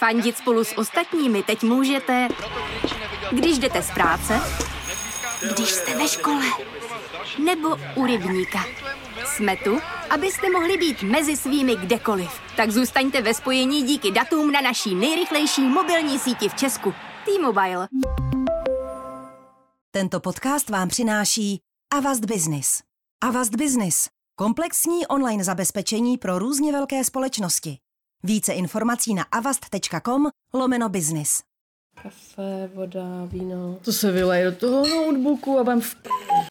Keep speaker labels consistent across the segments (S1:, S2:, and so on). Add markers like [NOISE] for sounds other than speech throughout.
S1: Fandit spolu s ostatními teď můžete, když jdete z práce, když jste ve škole, nebo u rybníka. Jsme tu, abyste mohli být mezi svými kdekoliv. Tak zůstaňte ve spojení díky datům na naší nejrychlejší mobilní síti v Česku. T-Mobile.
S2: Tento podcast vám přináší Avast Business. Avast Business. Komplexní online zabezpečení pro různě velké společnosti. Více informací na avast.com lomeno business.
S3: Kafe, voda, víno.
S4: To se vyleje do toho notebooku a budem v...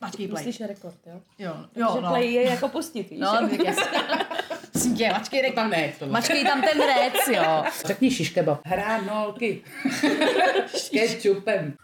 S3: Mačkej play. Musíš rekord, jo?
S4: Jo,
S3: Jo,
S4: jo, no.
S3: play je jako pustit, víš?
S4: No, tak jasně. [LAUGHS] Prosím tě, mačkej rekord.
S5: Tam ne, to
S4: Mačkej tam ten rec, jo.
S5: Řekni šiš kebab. Hranolky. [LAUGHS] S kečupem. [LAUGHS]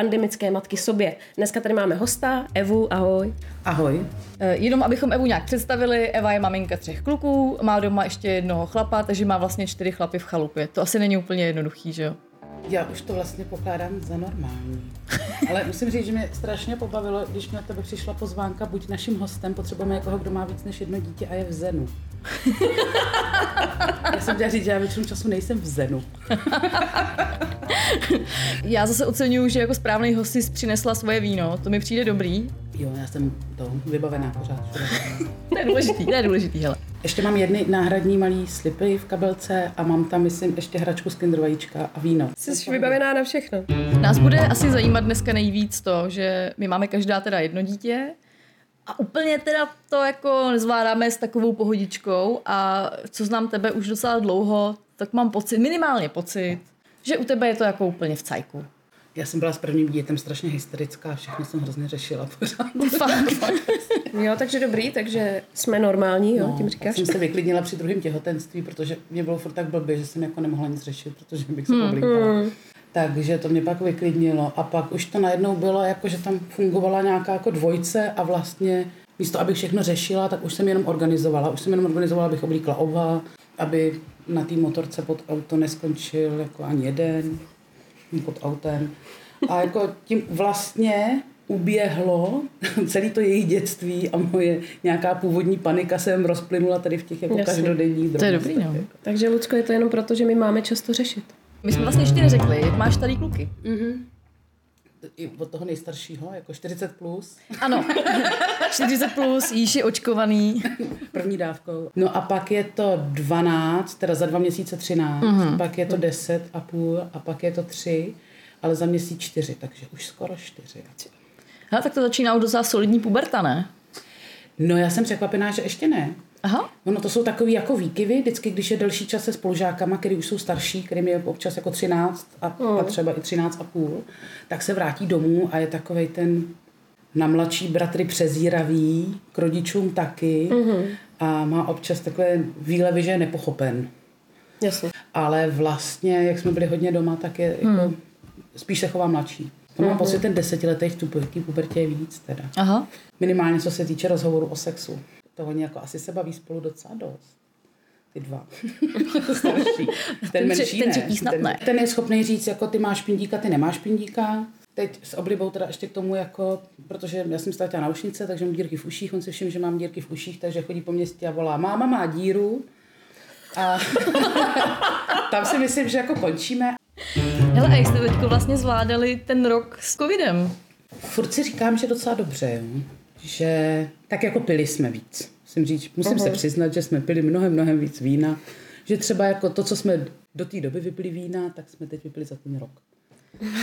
S3: pandemické matky sobě. Dneska tady máme hosta, Evu, ahoj.
S5: Ahoj.
S4: Eh, Jenom abychom Evu nějak představili, Eva je maminka třech kluků, má doma ještě jednoho chlapa, takže má vlastně čtyři chlapy v chalupě. To asi není úplně jednoduchý, že jo?
S5: Já už to vlastně pokládám za normální. Ale musím říct, že mě strašně pobavilo, když mě od tebe přišla pozvánka, buď naším hostem, potřebujeme někoho, kdo má víc než jedno dítě a je v Zenu. [LAUGHS] já jsem chtěla říct, že já většinu času nejsem v Zenu. [LAUGHS]
S4: Já zase oceňuju, že jako správný host si přinesla svoje víno, to mi přijde dobrý.
S5: Jo, já jsem to vybavená pořád. [LAUGHS]
S4: To je důležitý, to je důležitý, hele.
S5: Ještě mám jedny náhradní malý slipy v kabelce a mám tam, myslím, ještě hračku z Kinder vajíčka a víno.
S3: Jsi vybavená na všechno.
S4: Nás bude asi zajímat dneska nejvíc to, že my máme každá teda jedno dítě a úplně teda to jako nezvládáme s takovou pohodičkou a co znám tebe už docela dlouho, tak mám pocit, minimálně pocit, že u tebe je to jako úplně v cajku.
S5: Já jsem byla s prvním dítětem strašně hysterická, všechno jsem hrozně řešila pořád. [LAUGHS]
S4: Fakt. [LAUGHS]
S3: Jo, takže dobrý, takže jsme normální, jo, tím
S5: Já
S3: říkáš.
S5: jsem se vyklidnila při druhém těhotenství, protože mě bylo furt tak blbě, že jsem jako nemohla nic řešit, protože bych
S3: Hmm,
S5: se povlíkala. Takže to mě pak vyklidnilo a pak už to najednou bylo jako, že tam fungovala nějaká jako dvojce a vlastně místo, abych všechno řešila, tak už jsem jenom organizovala. Už jsem jenom organizovala, abych oblíkla ova, aby na té motorce pod auto neskončil jako ani jeden pod autem. A jako tím vlastně uběhlo [LAUGHS] celé to její dětství a moje nějaká původní panika jsem rozplynula tady v těch jako
S3: Jasně.
S5: každodenních
S4: To je dobrý, no.
S3: Takže, Lucko, je to jenom proto, že my máme často řešit.
S4: My jsme vlastně ještě neřekli, jak máš tady kluky.
S5: I od toho nejstaršího, jako 40 plus,
S4: Ano, [LAUGHS] 40 plus, jíši očkovaný.
S5: první dávkou. No a pak je to 12, teda za dva měsíce 13, mm-hmm. pak je to 10 a půl a pak je to 3, ale za měsíc 4, takže už skoro 4.
S4: Hele, tak to začíná už docela solidní puberta, ne?
S5: No já jsem překvapená, že ještě ne.
S4: Aha.
S5: Ono to jsou takový jako výkyvy, vždycky, když je delší čas se spolužákama, který už jsou starší, kterým je občas jako 13 a, a třeba i 13 a půl, tak se vrátí domů a je takovej ten na mladší bratry přezíravý, k rodičům taky mm-hmm. a má občas takové výlevy, že je nepochopen.
S3: Jasně.
S5: Ale vlastně, jak jsme byli hodně doma, tak je jako, spíš se chová mladší. To mám pocit, ten desetiletý v pubertě je víc teda.
S4: Aha.
S5: Minimálně co se týče rozhovoru o sexu. To oni jako asi se baví spolu docela dost. Ty dva. [LAUGHS] Starší. Ten, menší
S4: ten
S5: ne. ten,
S4: ne.
S5: ten je schopný říct, jako ty máš pindíka, ty nemáš pindíka. Teď s oblibou teda ještě k tomu, jako, protože já jsem ztratila naušnice, takže mám dírky v uších, on si všiml, že mám dírky v uších, takže chodí po městě a volá, máma má díru. A [LAUGHS] tam si myslím, že jako končíme.
S4: Hele, a jak jste teď vlastně zvládali ten rok s covidem?
S5: Furt si říkám, že docela dobře, jo. že tak jako pili jsme víc. Musím, říct, musím se přiznat, že jsme pili mnohem, mnohem víc vína. Že třeba jako to, co jsme do té doby vypili vína, tak jsme teď vypili za ten rok.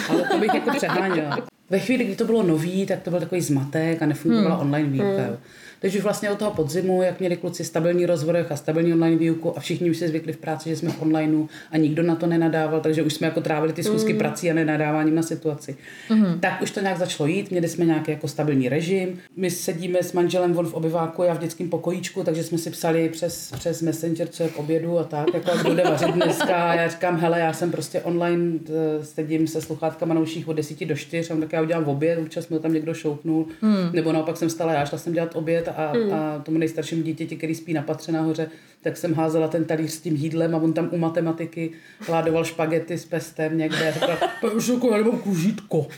S5: Ale to bych jako přeháněla. Ve chvíli, kdy to bylo nový, tak to byl takový zmatek a nefungovala online výuka. jo. Takže už vlastně od toho podzimu, jak měli kluci stabilní rozvrh a stabilní online výuku a všichni už se zvykli v práci, že jsme v onlineu a nikdo na to nenadával, takže už jsme jako trávili ty schůzky mm. prací a nenadáváním na situaci. Mm. Tak už to nějak začalo jít, měli jsme nějaký jako stabilní režim. My sedíme s manželem on v obyváku, já v dětském pokojíčku, takže jsme si psali přes, přes Messenger, co je k obědu a tak, jako jak bude vařit dneska. A já říkám, hele, já jsem prostě online, eh, sedím se sluchátkama na uších od 10 do 4, a tak já udělám oběd, občas mi tam někdo šoupnul, mm. nebo naopak jsem stala, já šla jsem dělat oběd a, mm. a tomu nejstaršímu dítěti, který spí na patře nahoře, tak jsem házela ten talíř s tím jídlem a on tam u matematiky ládoval špagety s pestem někde. Říkal, [LAUGHS] už jako já nemám kužítko. [LAUGHS]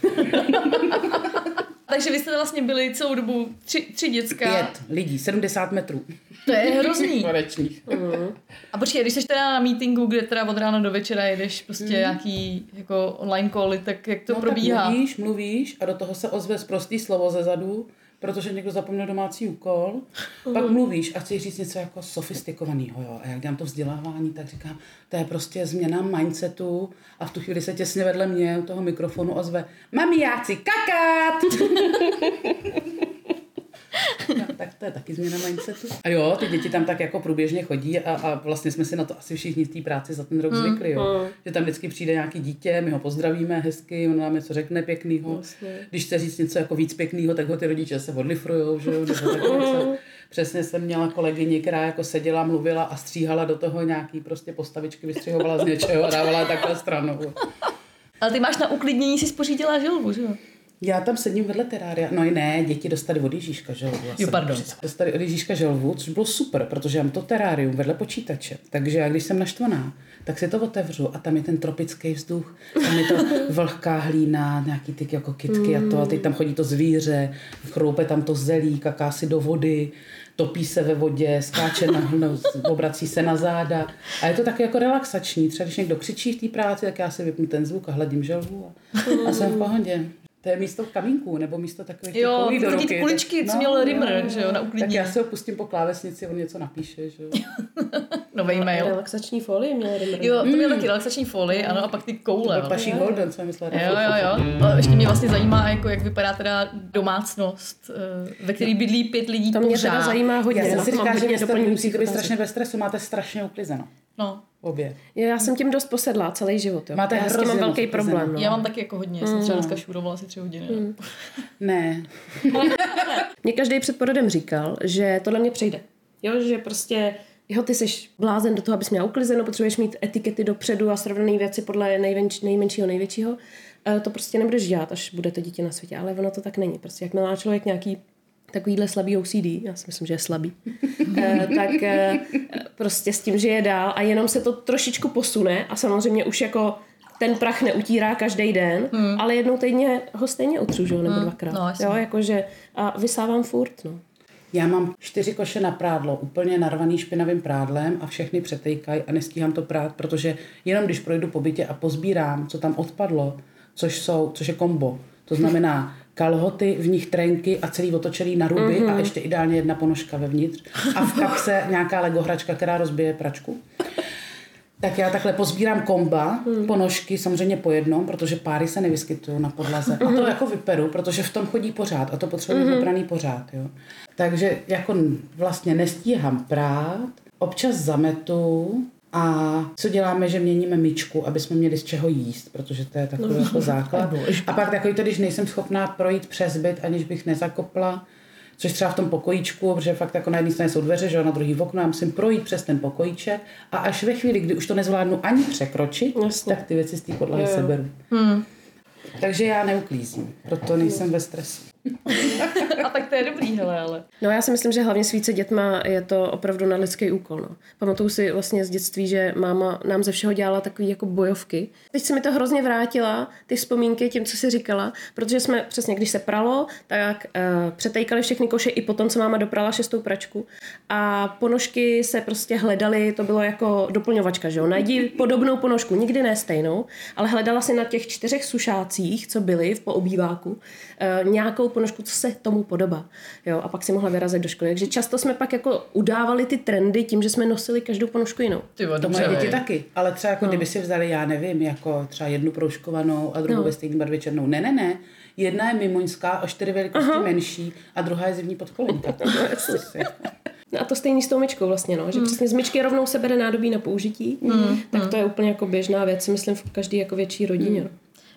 S4: Takže vy jste vlastně byli celou dobu tři, tři děcka.
S5: Pět lidí, 70 metrů.
S4: To je hrozný.
S5: Konečných.
S4: Uh-huh. A počkej, když jsi teda na meetingu, kde teda od rána do večera jedeš prostě mm. nějaký jako online cally, tak jak to
S5: no,
S4: probíhá?
S5: Tak mluvíš, mluvíš a do toho se ozve prostý slovo ze zadu protože někdo zapomněl domácí úkol, uh. pak mluvíš a chceš říct něco jako sofistikovaného, jo. A jak dělám to vzdělávání, tak říkám, to je prostě změna mindsetu a v tu chvíli se těsně vedle mě u toho mikrofonu ozve, mami, já chci kakat! [LAUGHS] Tak to je taky změna mindsetu. A jo, ty děti tam tak jako průběžně chodí a, a vlastně jsme si na to asi všichni v té práci za ten rok mm, zvykli. Jo. Mm. Že tam vždycky přijde nějaký dítě, my ho pozdravíme hezky, on nám něco řekne pěknýho. Vlastně. Když chce říct něco jako víc pěkného, tak ho ty rodiče se odlifrujou, že jo, nebo [LAUGHS] tak něco. Přesně jsem měla kolegyni, která jako seděla, mluvila a stříhala do toho nějaký prostě postavičky, vystřihovala z něčeho a dávala takhle stranou.
S4: Ale ty máš na uklidnění si spořítila žilbu, že jo?
S5: Já tam sedím vedle terária. No i ne, děti dostali od Ježíška želvu.
S4: Jo, pardon.
S5: Dostali od Ježíška želvu, což bylo super, protože já mám to terárium vedle počítače. Takže já, když jsem naštvaná, tak si to otevřu a tam je ten tropický vzduch, tam je to [LAUGHS] vlhká hlína, nějaký ty jako kitky mm. a to, a teď tam chodí to zvíře, chroupe tam to zelí, kaká si do vody, topí se ve vodě, skáče na no, obrací se na záda. A je to taky jako relaxační. Třeba když někdo křičí v té práci, tak já si vypnu ten zvuk a hladím želvu a, a jsem v pohodě. To je místo kamínků, nebo místo takových
S4: jo, kulí do ruky. kuličky, co no, měl Rimmer, že jo, na
S5: uklidnění. Tak já si ho pustím po klávesnici, on něco napíše, že jo. [LAUGHS]
S4: Nový mail.
S3: Relaxační folie měl Rimmer.
S4: Jo, to měl mm. taky relaxační folie, ano, a pak ty koule.
S5: To Paší Golden, co myslel.
S4: Jo, jo, jo. A ještě mě vlastně zajímá, jako, jak vypadá teda domácnost, eh, ve který bydlí pět lidí
S3: To mě teda zajímá hodně.
S5: Já jsem si říká, že musíte být strašně ve stresu, máte strašně uklizeno.
S4: No.
S5: Obě.
S3: Já jsem tím dost posedlá celý život. Jo.
S5: Máte
S3: já s tím mám velký problém. No.
S4: Já mám taky jako hodně. Já jsem třeba dneska šurovala asi tři hodiny. Mm. [LAUGHS]
S5: Ne. [LAUGHS]
S3: mě každý před porodem říkal, že tohle mě přejde. Jo, že prostě jo, ty jsi blázen do toho, abys měl uklizeno, potřebuješ mít etikety dopředu a srovnané věci podle nejmenč, nejmenšího, největšího. E, to prostě nebudeš dělat, až bude to dítě na světě. Ale ono to tak není. Prostě jak má člověk nějaký takovýhle slabý OCD, já si myslím, že je slabý, [LAUGHS] e, tak e, prostě s tím, že je dál a jenom se to trošičku posune a samozřejmě už jako ten prach neutírá každý den, hmm. ale jednou týdně ho stejně utřu, že? nebo hmm. dvakrát. No, jo, jakože a vysávám furt, no.
S5: Já mám čtyři koše na prádlo, úplně narvaný špinavým prádlem a všechny přetejkají a nestíhám to prát, protože jenom když projdu po bytě a pozbírám, co tam odpadlo, což, jsou, což je kombo, to znamená kalhoty, v nich trenky a celý otočený na ruby mm-hmm. a mhm. ještě ideálně jedna ponožka vevnitř. A v kapse nějaká Lego hračka, která rozbije pračku. Tak já takhle pozbírám komba, mm. ponožky, samozřejmě po jednom, protože páry se nevyskytují na podlaze. A to mhm. jako vyperu, protože v tom chodí pořád a to potřebuje mm. vybraný pořád. Jo. Takže jako vlastně nestíhám prát, občas zametu, a co děláme, že měníme myčku, aby jsme měli z čeho jíst, protože to je takový no, jako základ. A pak takový to, když nejsem schopná projít přes byt, aniž bych nezakopla, což třeba v tom pokojíčku, protože fakt jako na jedné straně jsou dveře, že na druhý okno, já musím projít přes ten pokojíček a až ve chvíli, kdy už to nezvládnu ani překročit, Jasně. tak ty věci z té podlahy seberu. Hmm. Takže já neuklízím, proto nejsem ve stresu. [LAUGHS] [LAUGHS]
S4: a tak to je dobrý, hele, ale.
S3: No já si myslím, že hlavně s více dětma je to opravdu na lidský úkol. No. Pamatuju si vlastně z dětství, že máma nám ze všeho dělala takový jako bojovky. Teď se mi to hrozně vrátila, ty vzpomínky tím, co jsi říkala, protože jsme přesně, když se pralo, tak uh, přetejkali všechny koše i potom, co máma doprala šestou pračku. A ponožky se prostě hledaly, to bylo jako doplňovačka, že jo. Najdi podobnou ponožku, nikdy ne stejnou, ale hledala si na těch čtyřech sušácích co byly v poobýváku, eh, nějakou ponožku, co se tomu podobá. Jo, a pak si mohla vyrazit do školy. Takže často jsme pak jako udávali ty trendy tím, že jsme nosili každou ponožku jinou.
S4: Ty
S5: To moje děti taky, ale třeba jako no. kdyby si vzali, já nevím, jako třeba jednu proužkovanou a druhou
S3: No.
S5: ve stejné barvě černou. Ne, ne, ne. Jedna je mimoňská o čtyři velikosti Aha. menší a druhá je zimní podkolenka. [LAUGHS]
S3: No a to stejný s tou myčkou vlastně, no, že přesně z myčky rovnou se bere nádobí na použití, tak to je úplně jako běžná věc, myslím, v každé jako větší rodině. No.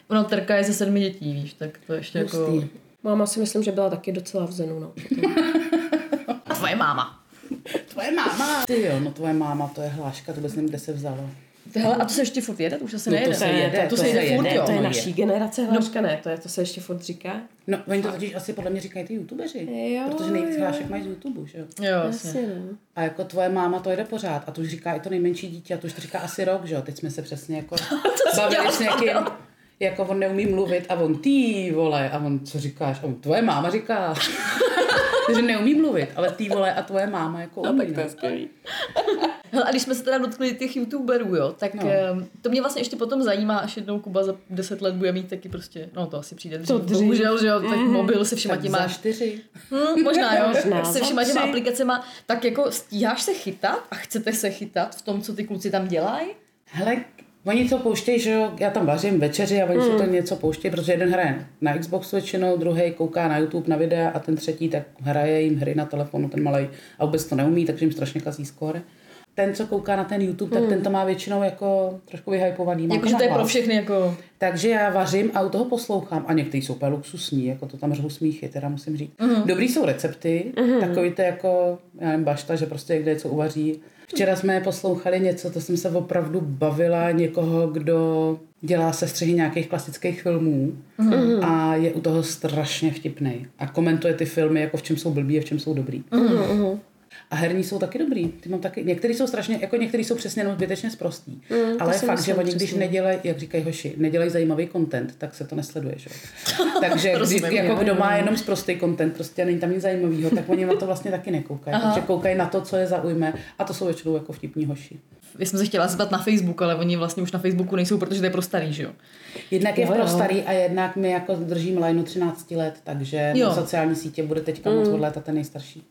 S4: Ono Terka je ze sedmi dětí, víš, tak to ještě jako...
S3: Máma si myslím, že byla taky docela v zenu, no. [LAUGHS]
S4: A tvoje máma.
S5: Tvoje máma. Ty jo, no tvoje máma, to je hláška, to vůbec nevím, kde se vzalo.
S4: Hele, a to se ještě furt jede? To už asi
S5: No to
S4: nejede.
S5: se jede,
S4: to,
S5: to
S4: se jede
S5: se
S4: furt,
S5: jede,
S4: jo.
S3: To je
S5: no
S3: naší
S5: je.
S3: generace hláška, ne, to je, to se ještě furt říká.
S5: No, oni to totiž asi podle mě říkají ty youtubeři.
S3: Jo,
S5: protože nejvíc
S3: jo.
S5: hlášek mají z YouTube, že jo.
S4: Jo. Jasně,
S3: no.
S5: A jako tvoje máma to jede pořád. A to už říká i to nejmenší dítě. A to už to říká asi rok, že jo. Teď jsme se přesně jako [LAUGHS] bavili s někým, jako on neumí mluvit a on ty vole. A on, co říkáš? A on, tvoje máma říká. [LAUGHS] že neumí mluvit, ale ty vole a tvoje máma jako umí. No,
S4: Hele, a když jsme se teda dotkli těch youtuberů, jo, tak
S5: No.
S4: no. to mě vlastně ještě potom zajímá, až jednou Kuba za 10 let bude mít taky prostě, no to asi přijde dřív,
S3: To dřív.
S4: bohužel, že jo, tak mobil se všema
S5: tak
S4: těma,
S5: za čtyři.
S4: hm, možná jo, [LAUGHS]
S3: Možná
S4: se všema těma aplikacema, tak jako stíháš se chytat a chcete se chytat v tom, co ty kluci tam dělají?
S5: Hele, oni to pouštějí, že jo, já tam vařím večeři a oni mm. si to něco pouštějí, protože jeden hraje na Xbox většinou, druhý kouká na YouTube na videa a ten třetí tak hraje jim hry na telefonu, ten malý a vůbec to neumí, takže jim strašně kazí skóre. Ten, co kouká na ten YouTube, tak ten to má většinou jako trošku vyhypovaný. má
S4: Jakože to je pro všechny jako...
S5: Takže já vařím a u toho poslouchám. A někteří jsou úplně luxusní, jako to tam řvu smíchy, teda musím říct. Mm. Dobrý jsou recepty, mm. takový to jako, já nevím, bašta, že prostě kde něco uvaří. Včera jsme poslouchali něco, to jsem se opravdu bavila někoho, kdo dělá sestřihy nějakých klasických filmů mm. a je u toho strašně vtipný. A komentuje ty filmy, jako v čem jsou blbý a v čem jsou dobrý.
S3: Mm.
S5: A herní jsou taky dobrý. Ty mám taky, některý jsou strašně, jako některý jsou přesně jenom zbytečně zprostý. Mm, ale fakt,
S3: myslím
S5: že oni, když nedělají, jak říkají hoši, nedělají zajímavý content, tak se to nesleduje, že? jo. [LAUGHS] Takže kdy,
S4: Rozumím,
S5: jako kdo má jenom zprostý content, prostě není tam nic zajímavého, tak oni na to vlastně taky nekoukají. Takže koukají na to, co je zaujme a to jsou většinou jako vtipní hoši.
S4: Já jsem se chtěla zeptat na Facebook, ale oni vlastně už na Facebooku nejsou, protože to je pro starý, že jo?
S5: Jednak je
S3: Jo,
S5: pro starý a jednak my jako držím lineu 13 let, takže
S4: Jo.
S5: na sociální sítě bude teďka moc odlétat ten nejstarší.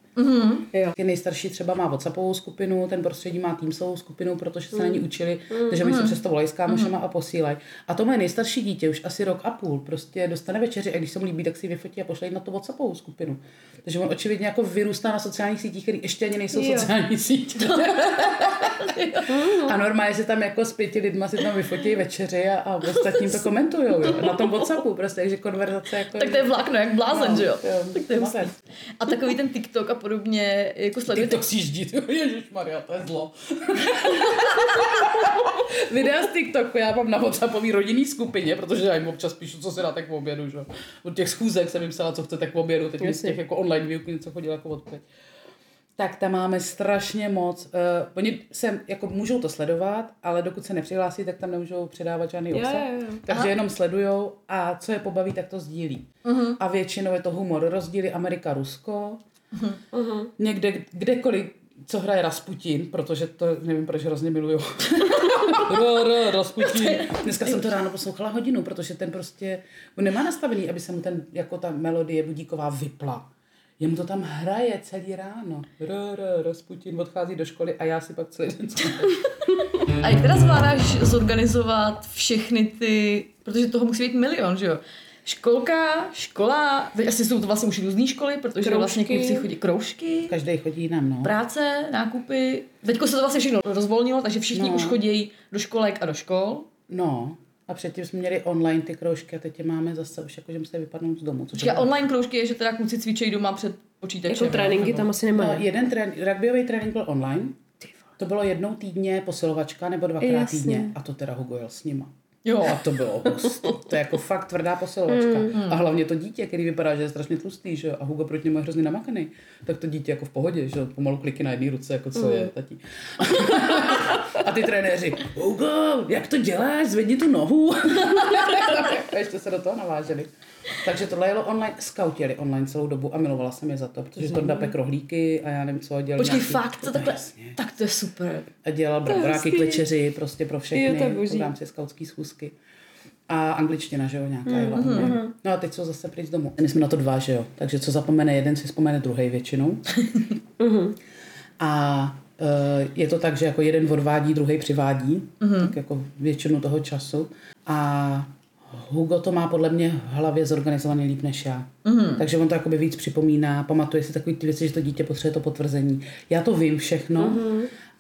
S3: Jo.
S5: Ty nejstarší třeba má WhatsAppovou skupinu, ten prostředí má Teamsovou skupinu, protože se na ní učili, takže oni se přesto volají s kámošema a posílají. A to moje nejstarší dítě, už asi rok a půl, prostě dostane večeři a když se mu líbí, tak si vyfotí a pošle na tu WhatsAppovou skupinu. Takže on očividně jako vyrůstá na sociálních sítích, které ještě ani nejsou
S3: Jo.
S5: sociální sítě. [LAUGHS] [LAUGHS] a normálně se tam jako s pěti lidma si tam vyfotí večeři a, a ostatním to komentujou. Jo. Na tom WhatsAppu prostě, takže konverzace jako...
S4: Tak to je vlákno, jak blázen,
S5: No,
S4: že jo?
S5: jo,
S4: Tak to je. A takový ten TikTok a podobně, jako sledujete
S5: TikTok sjíždí, [LAUGHS] Ježišmarja, to je zlo. [LAUGHS] Videa z TikToku já mám na WhatsAppový rodinný skupině, protože já jim občas píšu, co si dáte k obědu, že? jo. Od těch schůzek jsem jim psala, co chcete k obědu, teď mi z těch jako online výuky něco chodilo jako odpověď. Tak tam máme strašně moc. Uh, oni se, jako můžou to sledovat, ale dokud se nepřihlásí, tak tam nemůžou předávat žádný
S3: Jo,
S5: obsah.
S3: jo, jo.
S5: Takže jenom sledujou a co je pobaví, tak to sdílí. Uh-huh. A většinou je to humor. Rozdíly Amerika-Rusko. Uh-huh. Někde, kdekoliv, co hraje Rasputin, protože to nevím, proč hrozně miluju. [LAUGHS] Ra, Rasputin. Dneska jsem to ráno poslouchala hodinu, protože ten prostě, on nemá nastavený, aby se mu ten, jako ta melodie budíková vypla. Jemu to tam hraje celý ráno. Ra, Rasputin odchází do školy a já si pak celý den [LAUGHS]
S4: A jak teda zvládáš zorganizovat všechny ty, protože toho musí být milion, že jo? Školka, škola, teď asi jsou to vlastně už různé školy, protože
S3: Kroužky.
S4: vlastně kluci chodí kroužky,
S5: Každý chodí jinam, no.
S4: práce, nákupy. Teďko se to vlastně všechno rozvolnilo, takže všichni
S5: No.
S4: už chodí do školek a do škol.
S5: No. A předtím jsme měli online ty kroužky a teď je máme zase už jako, že musíme vypadnout z domu.
S4: A online kroužky je, že teda kluci cvičejí doma před počítačem.
S3: Jako tréninky tam asi
S5: No,
S3: nemají.
S5: jeden trén, rugbyový trénink byl online. To bylo jednou týdně posilovačka nebo dvakrát
S3: Jasně.
S5: týdně. A to teda Hugo jel s nima.
S4: Jo.
S5: A to bylo hustý. To je jako fakt tvrdá posilovačka. A hlavně to dítě, který vypadá, že je strašně tlustý, že a Hugo proti němu je hrozně namakaný. Tak to dítě jako v pohodě, že pomalu kliky na jedné ruce, jako co je, tati. [LAUGHS] a ty trenéři, Hugo, jak to děláš, zvedni tu nohu. a [LAUGHS] ještě se do toho naváželi. Takže tohle jelo online, scoutili online celou dobu a milovala jsem je za to, protože to pek rohlíky a já nevím co, dělal
S4: Počkej,
S5: nějaký-
S4: fakt, to takhle,
S5: jasně.
S4: tak to je super.
S5: A dělal
S3: hezký.
S5: klečeři prostě pro
S3: Jo,
S5: všechny
S3: boží.
S5: v rámci skautské schůzky. A angličtina, že jo, nějaká je hlavně. No a teď jsou zase pryč z domu. My jsme na to dva, že jo. Takže co zapomene jeden, si vzpomene druhý většinou. [LAUGHS] a eh, je to tak, že jako jeden odvádí, druhý přivádí, tak jako většinu toho času. A Hugo to má podle mě v hlavě zorganizovaný líp než já. Takže on to jakoby víc připomíná, pamatuje si takové ty věci, že to dítě potřebuje to potvrzení. Já to vím všechno,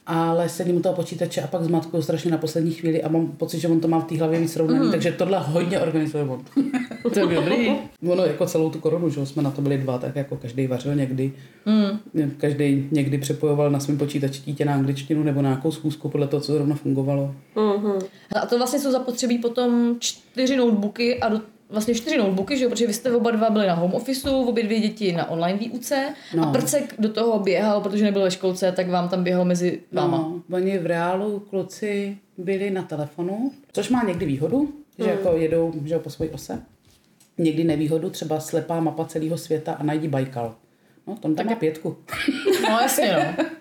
S5: ale sedím u toho počítače a pak zmatkuju strašně na poslední chvíli a mám pocit, že on to má v té hlavě víc srovnaný, takže tohle hodně organizuje on. [LAUGHS]
S3: To je dobrý.
S5: Ono jako celou tu korunu, že jsme na to byli dva, tak jako každý vařil někdy. Mm. Každý někdy přepojoval na svém počítači dítě na angličtinu nebo na nějakou schůzku podle toho, co zrovna fungovalo.
S4: Hele, A to vlastně jsou zapotřebí potom čtyři notebooky a do, vlastně čtyři notebooky, že jo, protože vy jste oba dva byli na home officeu, obě dvě děti na online výuce no. a prcek do toho běhal, protože nebyl ve školce, tak vám tam běhal mezi váma.
S5: No, oni v reálu kluci byli na telefonu, což má někdy výhodu, že jako jedou že jo, po svojí ose. Někdy nevýhodu, třeba slepá mapa celého světa a najdi Baikal. No, tam tak má pětku.
S4: No jasně, no. [LAUGHS]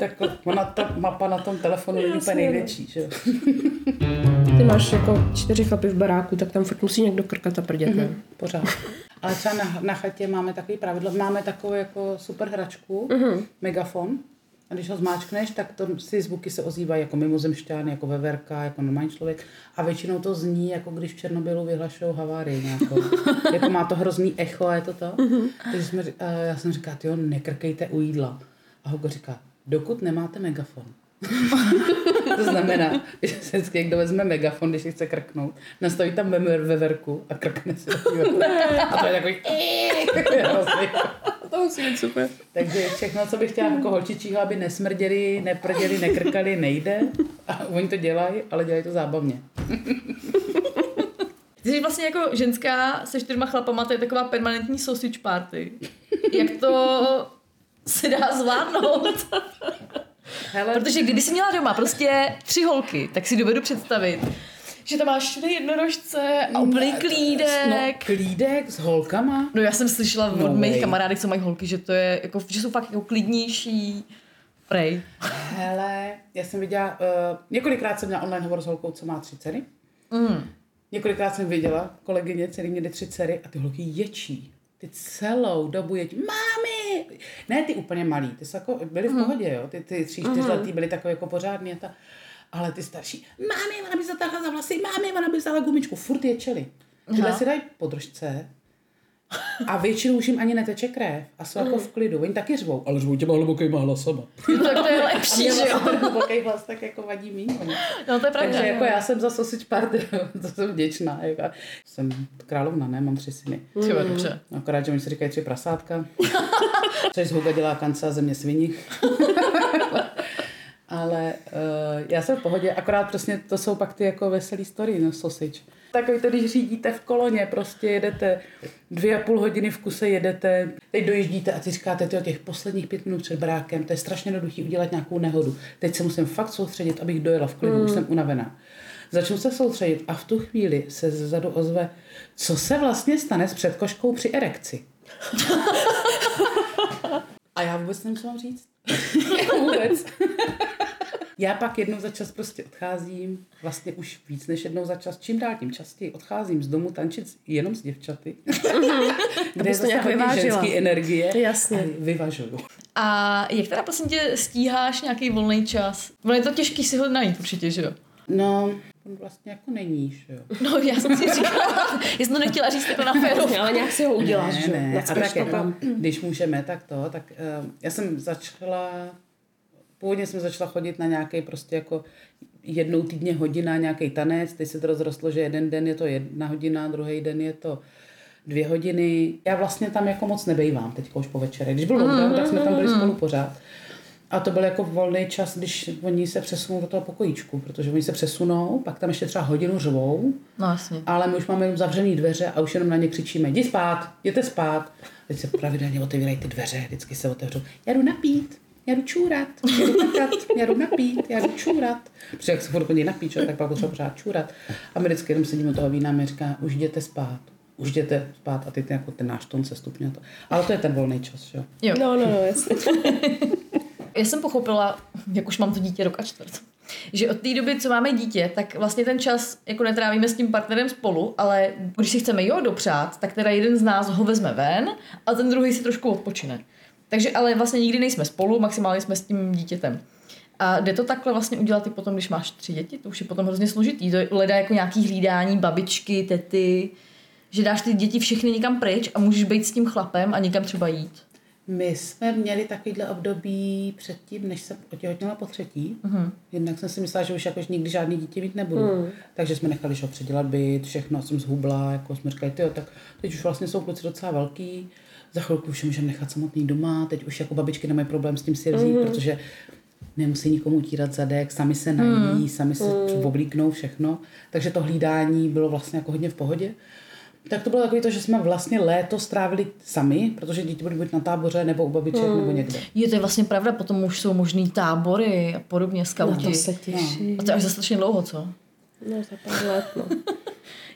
S5: tak ona ta mapa na tom telefonu je úplně největší, že jo.
S3: Ty máš jako čtyři chlapy v baráku, tak tam furt musí někdo krkat a prdět, ne?
S5: Pořád. Ale třeba na, na chatě máme takový pravidlo, máme takovou jako super hračku, megafon, a když ho zmáčkneš, tak to, ty zvuky se ozývají jako mimozemšťan, jako veverka, jako normální člověk. A většinou to zní, jako když v Černobylu vyhlašou havárii nějakou. [LAUGHS] jako má to hrozný echo a je to to. Takže jsme, a já jsem říkala, jo, nekrkejte u jídla. A Hugo říká, dokud nemáte megafon. [LAUGHS] to znamená, že vždycky někdo vezme megafon, když si chce krknout, nastaví tam ve- veverku a krkne si. A to je takový... [LAUGHS]
S3: To musí být super.
S5: Takže všechno, co bych chtěla jako holčičího, aby nesmrděli, neprděli, nekrkali, nejde. A oni to dělají, ale dělají to zábavně.
S4: Ty [LAUGHS] jsi vlastně jako ženská se čtyřma chlapama, to je taková permanentní sausage party. Jak to se dá zvládnout? [LAUGHS]
S5: Hele,
S4: Protože kdyby jsi měla doma prostě tři holky, tak si dovedu představit, že tam máš všude jednorožce a úplný
S5: No,
S4: klídek.
S5: klídek s holkama.
S4: No já jsem slyšela od
S5: No
S4: mých
S5: way.
S4: kamarádek, co mají holky, že to je jako, že jsou fakt jako klidnější. Prej.
S5: Hele, já jsem viděla, uh, několikrát jsem měla online hovor s holkou, co má tři dcery.
S4: Mm.
S5: Několikrát jsem viděla kolegyně, který měly tři dcery a ty holky ječí. Ty celou dobu ječí. Mami! Ne ty úplně malí, ty jsou jako, byly v pohodě, jo. Ty, ty tři, čtyřletý byly takové jako pořádný a ta, ale ty starší, mami, ona by zatáhla za vlasy, mami, ona by vzala gumičku, furt ječeli. Tyhle
S4: Aha.
S5: si dají podržce a většinou už jim ani neteče krev a jsou jako v klidu. Oni taky řvou, ale řvou těma hlubokýma hlasama.
S4: Tak to je lepší, že jo?
S5: ten hluboký hlas tak jako vadí míň.
S4: No to je pravda.
S5: Takže jako já jsem za sausage party, [LAUGHS] to jsem vděčná. Jako. Jsem královna, ne? Mám tři syny.
S4: Tyjo, dobře.
S5: Akorát, že oni si říkají tři prasátka. [LAUGHS] Což z Huga dělá kanca země svini. [LAUGHS] Ale uh, já jsem v pohodě, akorát přesně to jsou pak ty jako veselý story, no sausage. Takový to, když řídíte v koloně, prostě jedete dvě a půl hodiny v kuse jedete, teď dojíždíte a ty říkáte, tyjo, těch posledních pět minut před brákem, to je strašně jednoduchý udělat nějakou nehodu. Teď se musím fakt soustředit, abych dojela v klidu, mm. už jsem unavená. Začnu se soustředit a v tu chvíli se zezadu ozve, co se vlastně stane s předkoškou při erekci. [LAUGHS] A já vůbec nevím, co mám říct. [LAUGHS] Vůbec. Já pak jednou za čas prostě odcházím, vlastně už víc než jednou za čas, čím dál tím častěji odcházím z domu tančit jenom s děvčaty, [LAUGHS] kde je
S3: Abys to
S5: zase
S3: nějak
S5: hodně
S3: vyvážila.
S5: ženský energie.
S3: Jasně.
S5: A vyvažuju.
S4: A jak teda prosím tě stíháš nějaký volný čas? Ono je to těžký si ho najít určitě, že jo?
S5: No, on vlastně jako není, že jo.
S4: No já jsem si říkala, [LAUGHS] já jsem to nechtěla říct jako na féru.
S3: Ale nějak si ho uděláš,
S5: ne,
S3: že?
S5: ne. A tak
S3: to
S5: jako,
S3: tam.
S5: když můžeme, tak to. Tak uh, já jsem začala, původně jsem začala chodit na nějaký prostě jako jednou týdně hodina nějaký tanec, teď se to rozrostlo, že jeden den je to jedna hodina, druhý den je to dvě hodiny. Já vlastně tam jako moc nebejvám teď už po večerech. Když byl lockdown, tak jsme tam byli spolu pořád. A to byl jako volný čas, když oni se přesunou do toho pokojíčku, protože oni se přesunou, pak tam ještě třeba hodinu řvou,
S4: No jasně.
S5: ale my už máme jenom zavřený dveře a už jenom na ně křičíme, jdi spát, jděte spát. Teď se pravidelně otevírají ty dveře, vždycky se otevřou, já jdu napít, já jdu čůrat, já jdu kakat, já jdu napít, já jdu čůrat. Protože jak se furt chodí napít, čo, tak pak potřeba pořád čůrat. A my vždycky jenom sedíme u toho vína a mi říká, už jděte spát, už jděte spát a ty ten, jako ten náš tón se stupně. To. Ale to je ten volný čas, jo.
S4: Jo.
S3: No, no, no, jasně. [LAUGHS]
S4: Já jsem pochopila, jak už mám to dítě rok a čtvrt. Že od té doby, co máme dítě, tak vlastně ten čas jako netrávíme s tím partnerem spolu, ale když si chceme jo dopřát, tak teda jeden z nás ho vezme ven a ten druhý si trošku odpočine. Takže ale vlastně nikdy nejsme spolu, maximálně jsme s tím dítětem. A jde to takhle vlastně udělat i potom, když máš tři děti? To už je potom hrozně složitý. To leda jako nějaký hlídání, babičky, tety, že dáš ty děti všechny někam pryč a můžeš být s tím chlapem a někam třeba jít.
S5: My jsme měli takovýhle období předtím, než jsem otěhotněla po třetí. Uh-huh. Jednak jsem si myslela, že už jakož nikdy žádný dítě mít nebudu. Uh-huh. Takže jsme nechali že předělat byt, všechno jsem zhubla, jako jsme říkali, tyjo, tak teď už vlastně jsou kluci docela velký, za chvilku už je můžeme nechat samotný doma, teď už jako babičky nemají problém s tím si vzít, uh-huh. protože nemusí nikomu utírat zadek, sami se nají, hmm. sami se hmm. oblíknou všechno. Takže to hlídání bylo vlastně jako hodně v pohodě. Tak to bylo takové to, že jsme vlastně léto strávili sami, protože děti byly buď na táboře, nebo u babiček, hmm. nebo někde.
S4: Je to je vlastně pravda, potom už jsou možný tábory a podobně, skauti.
S3: No, to se těší.
S4: A to je až za strašně dlouho, co?
S3: No, za pár let, no. [LAUGHS]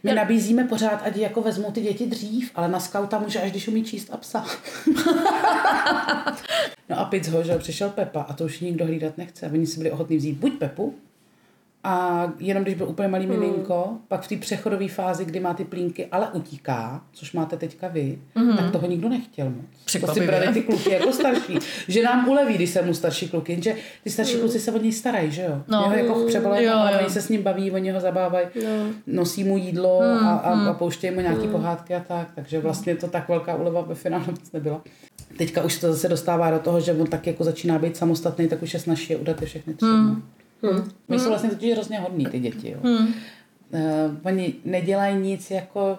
S5: My nabízíme pořád, ať jako vezmou ty děti dřív, ale na skauta může až když umí číst a psa. [LAUGHS] no a pic ho, že přišel Pepa a to už nikdo hlídat nechce. Oni si byli ochotní vzít buď Pepu, a jenom když byl úplně malý hmm. miminko, pak v té přechodové fázi, kdy má ty plínky, ale utíká, což máte teďka vy, hmm. tak toho nikdo nechtěl moc. To si brali ty kluky jako starší. že nám uleví, když jsem mu starší kluky, jenže ty starší hmm. kluci se od něj starají, že jo? No. Jeho jako přebolají, jo, jo. oni se s ním baví, oni ho zabávají, no. nosí mu jídlo hmm. a, a, a pouštějí mu nějaké hmm. pohádky a tak, takže vlastně to tak velká uleva ve finále vůbec nebyla. Teďka už to zase dostává do toho, že on tak jako začíná být samostatný, tak už je snaží udat ty všechny tři. Hmm. Hmm. My jsou vlastně totiž hrozně hodní ty děti. Jo. Hmm. Uh, oni nedělají nic jako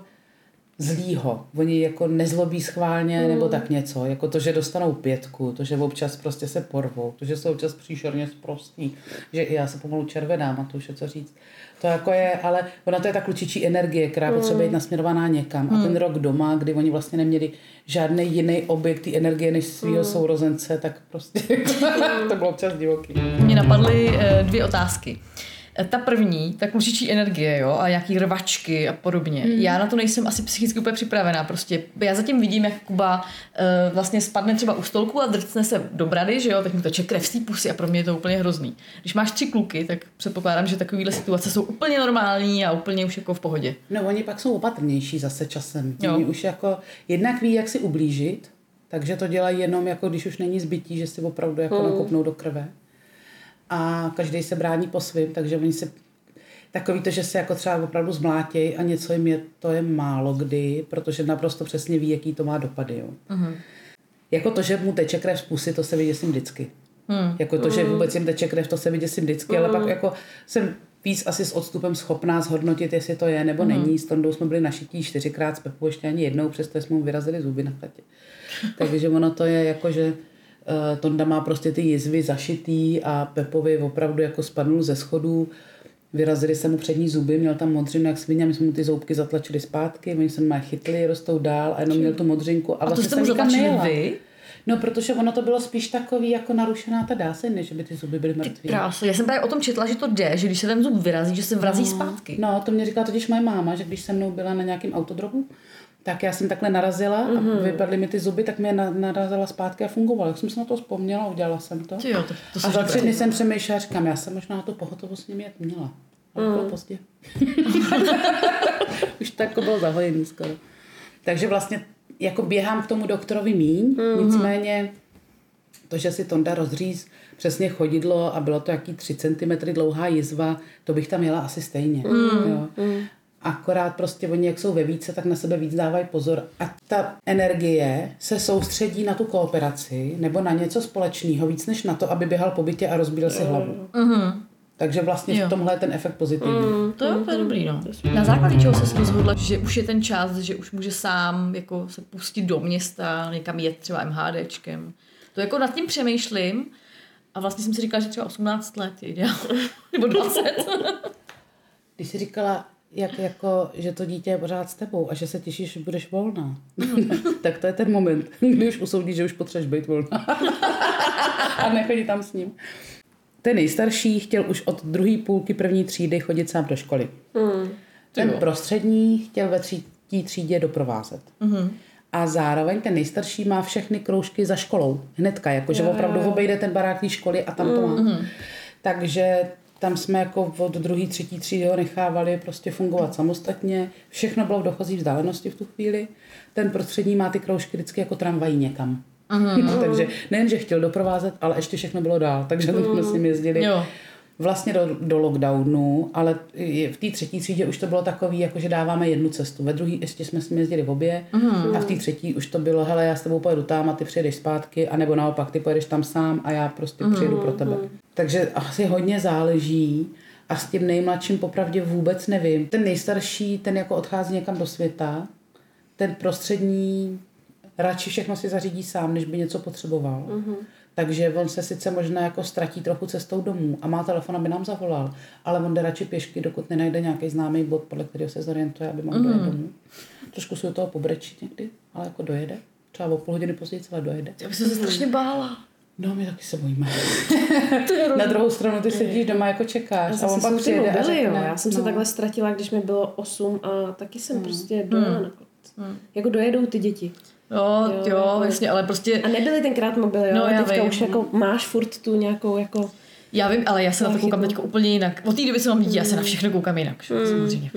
S5: zlýho. Oni jako nezlobí schválně hmm. nebo tak něco. Jako to, že dostanou pětku, to, že občas prostě se porvou, to, že jsou občas příšerně zprostý, že i já se pomalu červenám a to už je co říct. To jako je, ale ona to je ta klučičí energie, která mm. potřebuje být nasměrovaná někam. Mm. A ten rok doma, kdy oni vlastně neměli žádný jiný objekt té energie než svého mm. sourozence, tak prostě [LAUGHS] to bylo občas divoký.
S4: Mě napadly uh, dvě otázky. Ta první, ta klučičí energie, jo, a nějaký rvačky a podobně. Hmm. Já na to nejsem asi psychicky úplně připravená. Prostě já zatím vidím, jak Kuba uh, vlastně spadne třeba u stolku a drcne se do brady, že jo, tak mu teče krev z té pusy a pro mě je to úplně hrozný. Když máš tři kluky, tak předpokládám, že takovéhle situace jsou úplně normální a úplně už jako v pohodě.
S5: No, oni pak jsou opatrnější zase časem. Oni už jako jednak ví, jak si ublížit, takže to dělají jenom jako když už není zbytí, že si opravdu jako hmm. nakopnou do krve a každý se brání po svým, takže oni se takový to, že se jako třeba opravdu zmlátějí a něco jim je, to je málo kdy, protože naprosto přesně ví, jaký to má dopady. Jo. Uh-huh. Jako to, že mu teče krev z pusy, to se vyděsím vždycky. Hmm. Jako to, že vůbec jim teče krev, to se vyděsím vždycky, hmm. ale pak jako jsem víc asi s odstupem schopná zhodnotit, jestli to je nebo hmm. není. S Tondou jsme byli našití čtyřikrát, s Pepou ještě ani jednou, přesto jsme mu vyrazili zuby na chatě. [LAUGHS] Takže ono to je jako, že Tonda má prostě ty jizvy zašitý a Pepovi opravdu jako spadnul ze schodů. Vyrazili se mu přední zuby, měl tam modřinu jak svině, my jsme mu ty zoubky zatlačili zpátky, oni se má chytli, rostou dál a jenom měl tu modřinku.
S4: A, a vlastně to jste mu zatlačili vy?
S5: No, protože ono to bylo spíš takový jako narušená ta dáse, než by ty zuby byly mrtvé.
S4: Krásno. Já jsem právě o tom četla, že to jde, že když se ten zub vyrazí, že se vrazí
S5: no,
S4: zpátky.
S5: No, to mě říkala totiž moje máma, že když se mnou byla na nějakém autodromu, tak já jsem takhle narazila mm-hmm. a mhm. vypadly mi ty zuby, tak mě narazila zpátky a fungovalo. Jak jsem se na to vzpomněla, udělala jsem to.
S4: Jo, to, to
S5: a za tři dny jsem přemýšlela, říkám, já jsem možná to pohotovost s nimi jet měla. Ale mm. bylo mhm. pozdě. [LAUGHS] Už tak jako bylo zahojený skoro. Takže vlastně jako běhám k tomu doktorovi míň, mm-hmm. nicméně to, že si Tonda rozříz přesně chodidlo a bylo to jaký 3 cm dlouhá jizva, to bych tam jela asi stejně. Mm, jo. Mm. Akorát prostě oni, jak jsou ve více, tak na sebe víc dávají pozor. A ta energie se soustředí na tu kooperaci nebo na něco společného víc než na to, aby běhal po bytě a rozbíl si hlavu. Mm-hmm. Takže vlastně jo. v tomhle je ten efekt pozitivní. Mm,
S4: to, je, to je dobrý, no. Na základě čeho se rozhodla, že už je ten čas, že už může sám jako se pustit do města, někam jet třeba MHDčkem. To jako nad tím přemýšlím a vlastně jsem si říkala, že třeba 18 let je ideál. [LAUGHS] Nebo 20.
S5: Když jsi říkala, jak jako, že to dítě je pořád s tebou a že se těšíš, že budeš volná. [LAUGHS] tak to je ten moment, kdy už usoudíš, že už potřebuješ být volná. [LAUGHS] a nechodí tam s ním. Ten nejstarší chtěl už od druhé půlky první třídy chodit sám do školy. Mm. Ten prostřední chtěl ve třetí třídě doprovázet. Mm. A zároveň ten nejstarší má všechny kroužky za školou. Hnedka, jakože opravdu obejde ten barák školy a tam to má. Mm. Takže Tam jsme jako od druhé, třetí třídy ho nechávali prostě fungovat samostatně. Všechno bylo v dochozí vzdálenosti v tu chvíli. Ten prostřední má ty kroužky vždycky jako tramvají někam. No, [LAUGHS] takže nejen, že chtěl doprovázet, ale ještě všechno bylo dál. Takže jsme s ním jezdili
S4: Jo.
S5: Vlastně do, do lockdownu, ale v té třetí třídě už to bylo takový, jako že dáváme jednu cestu. Ve druhé ještě jsme s ním jezdili v obě a v té třetí už to bylo, hele, já s tebou pojedu tam a ty přijedeš zpátky, anebo naopak, ty pojedeš tam sám a já prostě přijedu pro tebe. Takže asi hodně záleží a s tím nejmladším popravdě vůbec nevím. Ten nejstarší, ten jako odchází někam do světa, ten prostřední radši všechno si zařídí sám, než by něco potřeboval. Mm-hmm. Takže on se sice možná jako ztratí trochu cestou domů a má telefon, aby nám zavolal, ale on jde radši pěšky, dokud nenajde nějaký známý bod, podle kterého se zorientuje, aby mohl dojet domů. Trošku se u toho pobrečit někdy, ale jako dojede. Třeba o půl hodiny později celé dojede.
S4: Já bych se strašně bála.
S5: No, my taky se bojíme. [LAUGHS] Na druhou stranu ty sedíš doma jako čekáš
S3: Já
S5: a on pak
S3: si
S5: přijede a
S3: mobily, jo.
S5: řekne.
S3: Já jsem se
S5: no.
S3: takhle ztratila, když mi bylo 8 a taky jsem prostě dojela na konec. Jako dojedou ty děti.
S4: Jo, jo,
S3: jako-
S4: jasně, ale prostě
S3: A nebyly tenkrát mobily, jo?
S4: No,
S3: ale
S4: já
S3: teďka
S4: vím.
S3: už jako máš furt tu nějakou jako...
S4: já vím, ale já se na to koukám teď úplně jinak. Od té doby, co mám dítě, já se na všechno koukám jinak, že? samozřejmě.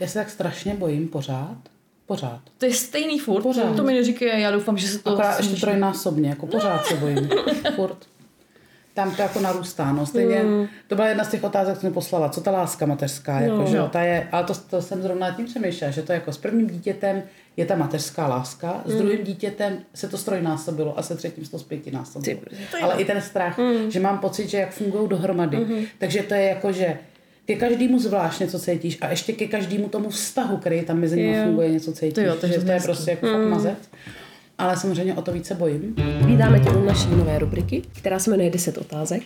S5: Já se tak strašně bojím pořád. Pořád.
S4: To je stejný furt,
S5: Pořád.
S4: to mi neříkají, já doufám, že se to
S5: Akorát ještě trojnásobně, jako pořád se bojím. [LAUGHS] Furt. Tam to jako narůstá, no. Stejně, to byla jedna z těch otázek, co mi poslala. Co ta láska mateřská, jako,
S3: No.
S5: že jo, ta je, ale to, to jsem zrovna tím přemýšlela, že to jako s prvním dítětem je ta mateřská láska, s druhým dítětem se to strojnásobilo a se třetím se to zpětinásobilo. Ale i ten strach, že mám pocit, že jak fungují dohromady. Takže to je jako, že ke každému zvlášť něco cítíš a ještě ke každému tomu vztahu, který tam mezi nimi funguje, něco cítíš.
S4: To jo, to je
S5: že to je
S4: hezký.
S5: prostě jako fakt mazec. Ale samozřejmě o to více bojím.
S3: Vítáme tě u naší nové rubriky, která se jmenuje 10 otázek.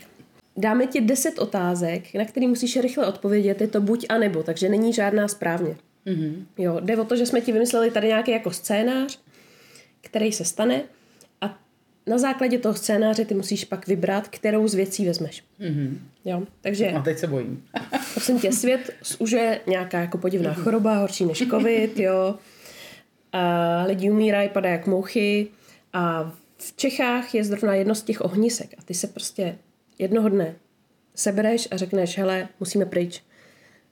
S3: Dáme ti 10 otázek, na které musíš rychle odpovědět. Je to buď a nebo, takže není žádná správně. Mm-hmm. Jo, jde o to, že jsme ti vymysleli tady nějaký jako scénář, který se stane a na základě toho scénáře ty musíš pak vybrat, kterou z věcí vezmeš. Mm-hmm. Jo, takže
S5: A teď se bojím. [LAUGHS]
S3: prosím tě, svět zužuje nějaká jako podivná choroba, horší než covid, jo. A lidi umírají, padají jak mouchy a v Čechách je zrovna jedno z těch ohnisek a ty se prostě jednoho dne sebereš a řekneš, hele, musíme pryč.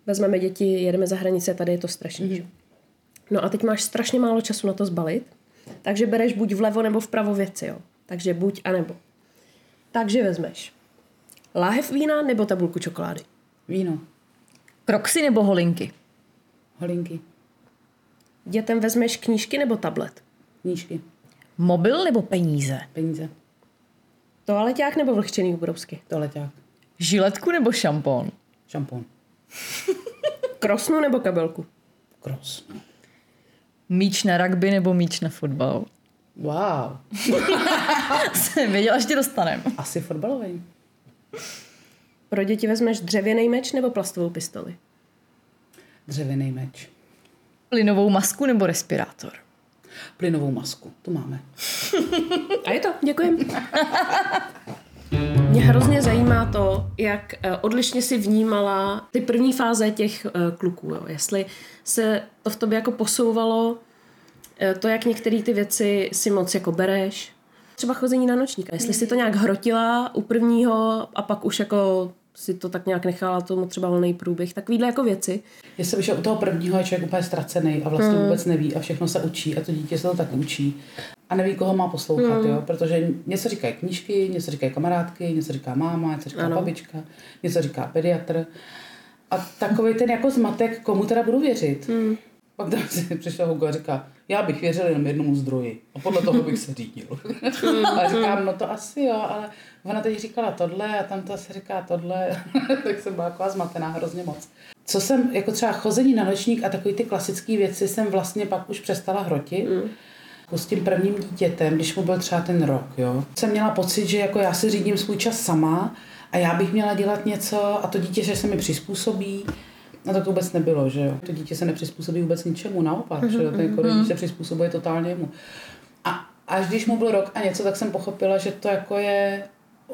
S3: Vezmeme děti, jedeme za hranice, tady je to strašný. Mm-hmm. No a teď máš strašně málo času na to zbalit, takže bereš buď vlevo nebo vpravo věci, jo. Takže buď a nebo. Takže vezmeš láhev vína nebo tabulku čokolády.
S5: Víno,
S4: Kroxy nebo holinky?
S5: holinky,
S3: Dětem vezmeš knížky nebo tablet?
S5: knížky,
S4: Mobil nebo peníze?
S5: peníze,
S3: Toaleťák nebo vlhčený ubrousky?
S5: toaleťák,
S4: Žiletku nebo šampon?
S5: šampon, [LAUGHS]
S3: Krosnu nebo kabelku?
S5: kros.
S4: Míč na rugby nebo míč na fotbal?
S5: Wow, [LAUGHS]
S4: Jsem věděla, že tě dostanem.
S5: asi fotbalový.
S3: Pro děti vezmeš dřevěný meč nebo plastovou pistoli?
S5: Dřevěný meč,
S4: Plynovou masku nebo respirátor?
S5: plynovou masku, tu máme.
S3: A je to, děkujem. [LAUGHS] Mě hrozně zajímá to, jak eh, odlišně si vnímala ty první fáze těch eh, kluků. Jo. Jestli se to v tobě jako posouvalo, eh, to, jak některé ty věci si moc jako bereš. Třeba chození na nočníka. Jestli si to nějak hrotila u prvního a pak už jako si to tak nějak nechala tomu třeba volný průběh. Takovýhle jako věci.
S5: Já jsem že u toho prvního je člověk úplně ztracený a vlastně vůbec neví a všechno se učí a to dítě se to tak učí a neví, koho má poslouchat, jo? protože něco říkají knížky, něco říkají kamarádky, něco říká máma, něco říká
S3: Ano.
S5: babička, něco říká pediatr a takový ten jako zmatek, komu teda budu věřit. Hmm. Pak tam si přišel Hugo a říká, já bych věřil jenom jednomu zdroji a podle toho bych se řídil. [LAUGHS] a říkám, no to asi jo, ale ona teď říkala tohle a tam to asi říká tohle, [LAUGHS] tak jsem byla taková zmatená hrozně moc. Co jsem, jako třeba chození na nočník a takové ty klasické věci jsem vlastně pak už přestala hrotit. Mm. S tím prvním dítětem, když mu byl třeba ten rok, jo, jsem měla pocit, že jako já si řídím svůj čas sama a já bych měla dělat něco a to dítě, že se mi přizpůsobí. No tak to vůbec nebylo, že jo. To dítě se nepřizpůsobí vůbec ničemu, naopak, že jo. Ten jako rodič se přizpůsobuje totálně jemu. A až když mu byl rok a něco, tak jsem pochopila, že to jako je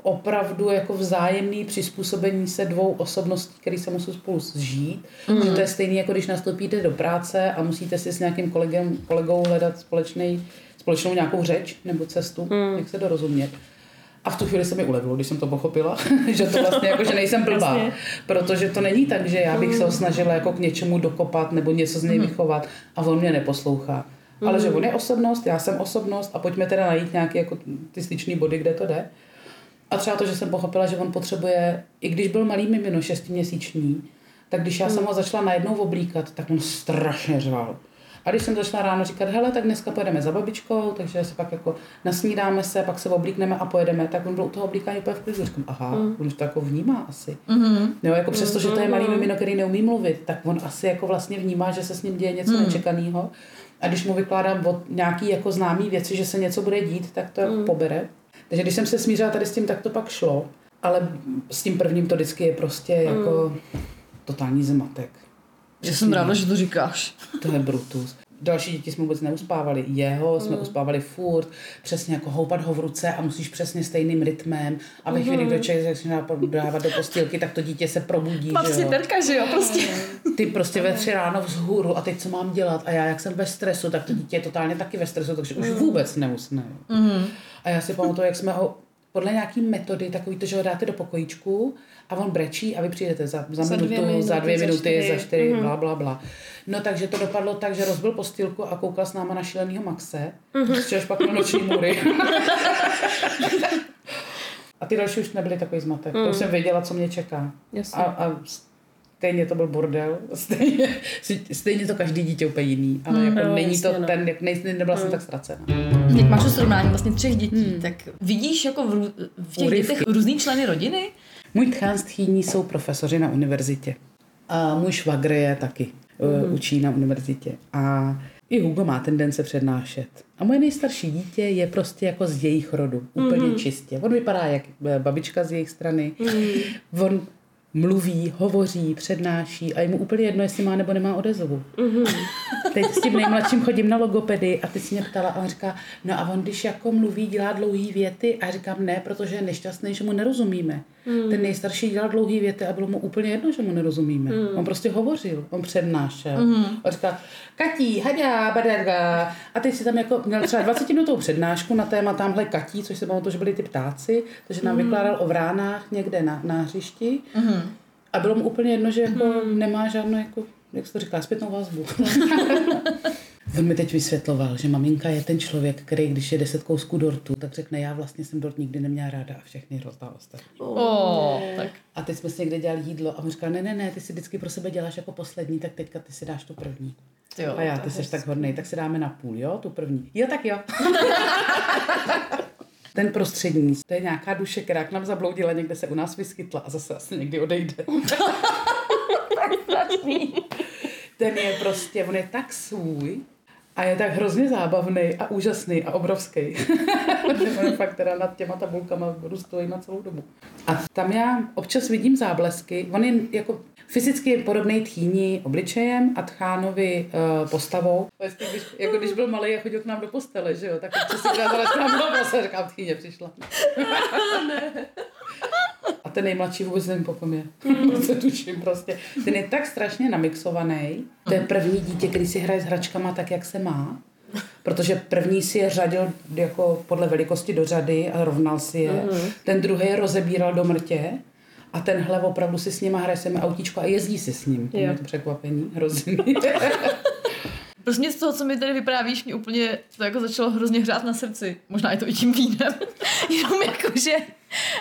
S5: opravdu jako vzájemný přizpůsobení se dvou osobností, které se musí spolu zžít. Mm. Že to je stejné, jako když nastoupíte do práce a musíte si s nějakým kolegem, kolegou hledat společný, společnou nějakou řeč nebo cestu, mm. jak se dorozumět. A v tu chvíli se mi ulevilo, když jsem to pochopila, [LAUGHS] že to [LAUGHS] vlastně jako, že nejsem blbá. protože to není tak, že já bych se ho snažila jako k něčemu dokopat nebo něco z něj vychovat a on mě neposlouchá. Ale že on je osobnost, já jsem osobnost a pojďme teda najít nějaké jako ty styčný body, kde to jde. A třeba to, že jsem pochopila, že on potřebuje, i když byl malý mimino, šestiměsíční, tak když já jsem ho začala najednou oblíkat, tak on strašně řval. A když jsem začala ráno říkat, hele, tak dneska pojedeme za babičkou, takže se pak jako nasnídáme se, pak se oblíkneme a pojedeme, tak on byl u toho oblíkání úplně v klidu. Říkám, aha, mm. on už to jako vnímá asi. Mm-hmm. Jo, jako přesto, že to je malý mimino, který neumí mluvit, tak on asi jako vlastně vnímá, že se s ním děje něco mm. nečekaného. A když mu vykládám od nějaký jako známý věci, že se něco bude dít, tak to mm. pobere. Takže když jsem se smířila tady s tím, tak to pak šlo. Ale s tím prvním to vždycky je prostě mm. jako totální zmatek.
S4: Já jsem ráda, že to říkáš.
S5: To je brutus. Další děti jsme vůbec neuspávali. Jeho jsme mm. uspávali furt, přesně jako houpat ho v ruce a musíš přesně stejným rytmem, aby mm. chvíli, kdo člověk začne dávat do postýlky, tak to dítě se probudí.
S4: Mám si terka, že jo, prostě.
S5: Ty prostě ve tři ráno vzhůru a teď co mám dělat? A já, jak jsem ve stresu, tak to dítě je totálně taky ve stresu, takže už mm. vůbec neusne. Mm. A já si pamatuju, jak jsme ho podle nějaký metody, takový to, že ho dáte do pokojíčku a on brečí a vy přijdete za, za, za minutu, dvě minuty, za dvě minuty, za čtyři, za čtyři mm-hmm. bla, bla, bla. No takže to dopadlo tak, že rozbil postýlku a koukal s náma na šílenýho Maxe, mm-hmm. z pak na noční můry. [LAUGHS] a ty další už nebyly takový zmatek. Mm. To jsem věděla, co mě čeká.
S3: Jasně.
S5: A, a stejně to byl bordel, stejně, stejně to každý dítě úplně jiný, ale mm, jako no, není jasně, to no. ten, jak nej, nebyla mm. jsem tak ztracena.
S4: Jak máš to srovnání vlastně třech dětí, mm. tak vidíš jako v, v těch Urivky. dětech různý členy rodiny?
S5: Můj tchán tchýní jsou profesoři na univerzitě. A můj švagr je taky, mm. učí na univerzitě. A i Hugo má tendence přednášet. A moje nejstarší dítě je prostě jako z jejich rodu, úplně mm. čistě. On vypadá jak eh, babička z jejich strany. Mm. On mluví, hovoří, přednáší a je mu úplně jedno, jestli má nebo nemá odezvu. Mm-hmm. [LAUGHS] Teď s tím nejmladším chodím na logopedy a ty si mě ptala a on říká, no a on když jako mluví, dělá dlouhý věty a říkám ne, protože je nešťastný, že mu nerozumíme. Mm. Ten nejstarší dělal dlouhý věty a bylo mu úplně jedno, že mu nerozumíme. Mm. On prostě hovořil, on přednášel. Mm. On říká, Katí, haďa, badarga. A teď si tam jako měl třeba 20 minutovou přednášku na téma tamhle Katí, což se to, že byli ty ptáci, takže nám mm. vykládal o vránách někde na, na hřišti. Mm. A bylo mu úplně jedno, že jako mm. nemá žádnou, jako, jak se to říká, zpětnou vazbu. [LAUGHS] On mi teď vysvětloval, že maminka je ten člověk, který když je deset kousků dortu, tak řekne, já vlastně jsem dort nikdy neměla ráda a všechny rozdá ostatní.
S4: Oh, tak.
S5: A teď jsme si někde dělali jídlo a on říkal, ne, ne, ne, ty si vždycky pro sebe děláš jako poslední, tak teďka ty si dáš tu první. Jo, a já, ty jsi tak hodnej, tak si dáme na půl, jo, tu první. Jo, tak jo. [LAUGHS] Ten prostřední, to je nějaká duše, která k nám zabloudila, někde se u nás vyskytla a zase asi někdy odejde. [LAUGHS] Ten je prostě, on je tak svůj, a je tak hrozně zábavný a úžasný a obrovský. [LAUGHS] on fakt teda nad těma tabulkama budu na celou dobu. A tam já občas vidím záblesky. On je jako fyzicky podobný tchýni obličejem a tchánovi uh, postavou. Vlastně, když, jako když byl malý a chodil k nám do postele, že jo, tak občas si ukázala, že nám bylo a říkám, tchýně přišla. [LAUGHS] A ten nejmladší vůbec nevím, po kom je. [LAUGHS] Mm. se tuším prostě. Ten je tak strašně namixovaný. To je první dítě, který si hraje s hračkama tak, jak se má. Protože první si je řadil jako podle velikosti do řady a rovnal si je. Mm. Ten druhý je rozebíral do mrtě. A tenhle opravdu si s nima hraje se autíčko a jezdí si s ním. To je to překvapení, hrozný. [LAUGHS]
S4: Prostě z toho, co mi tady vyprávíš, mě úplně to jako začalo hrozně hřát na srdci. Možná je to i tím vínem. [LAUGHS] Jenom jako, že,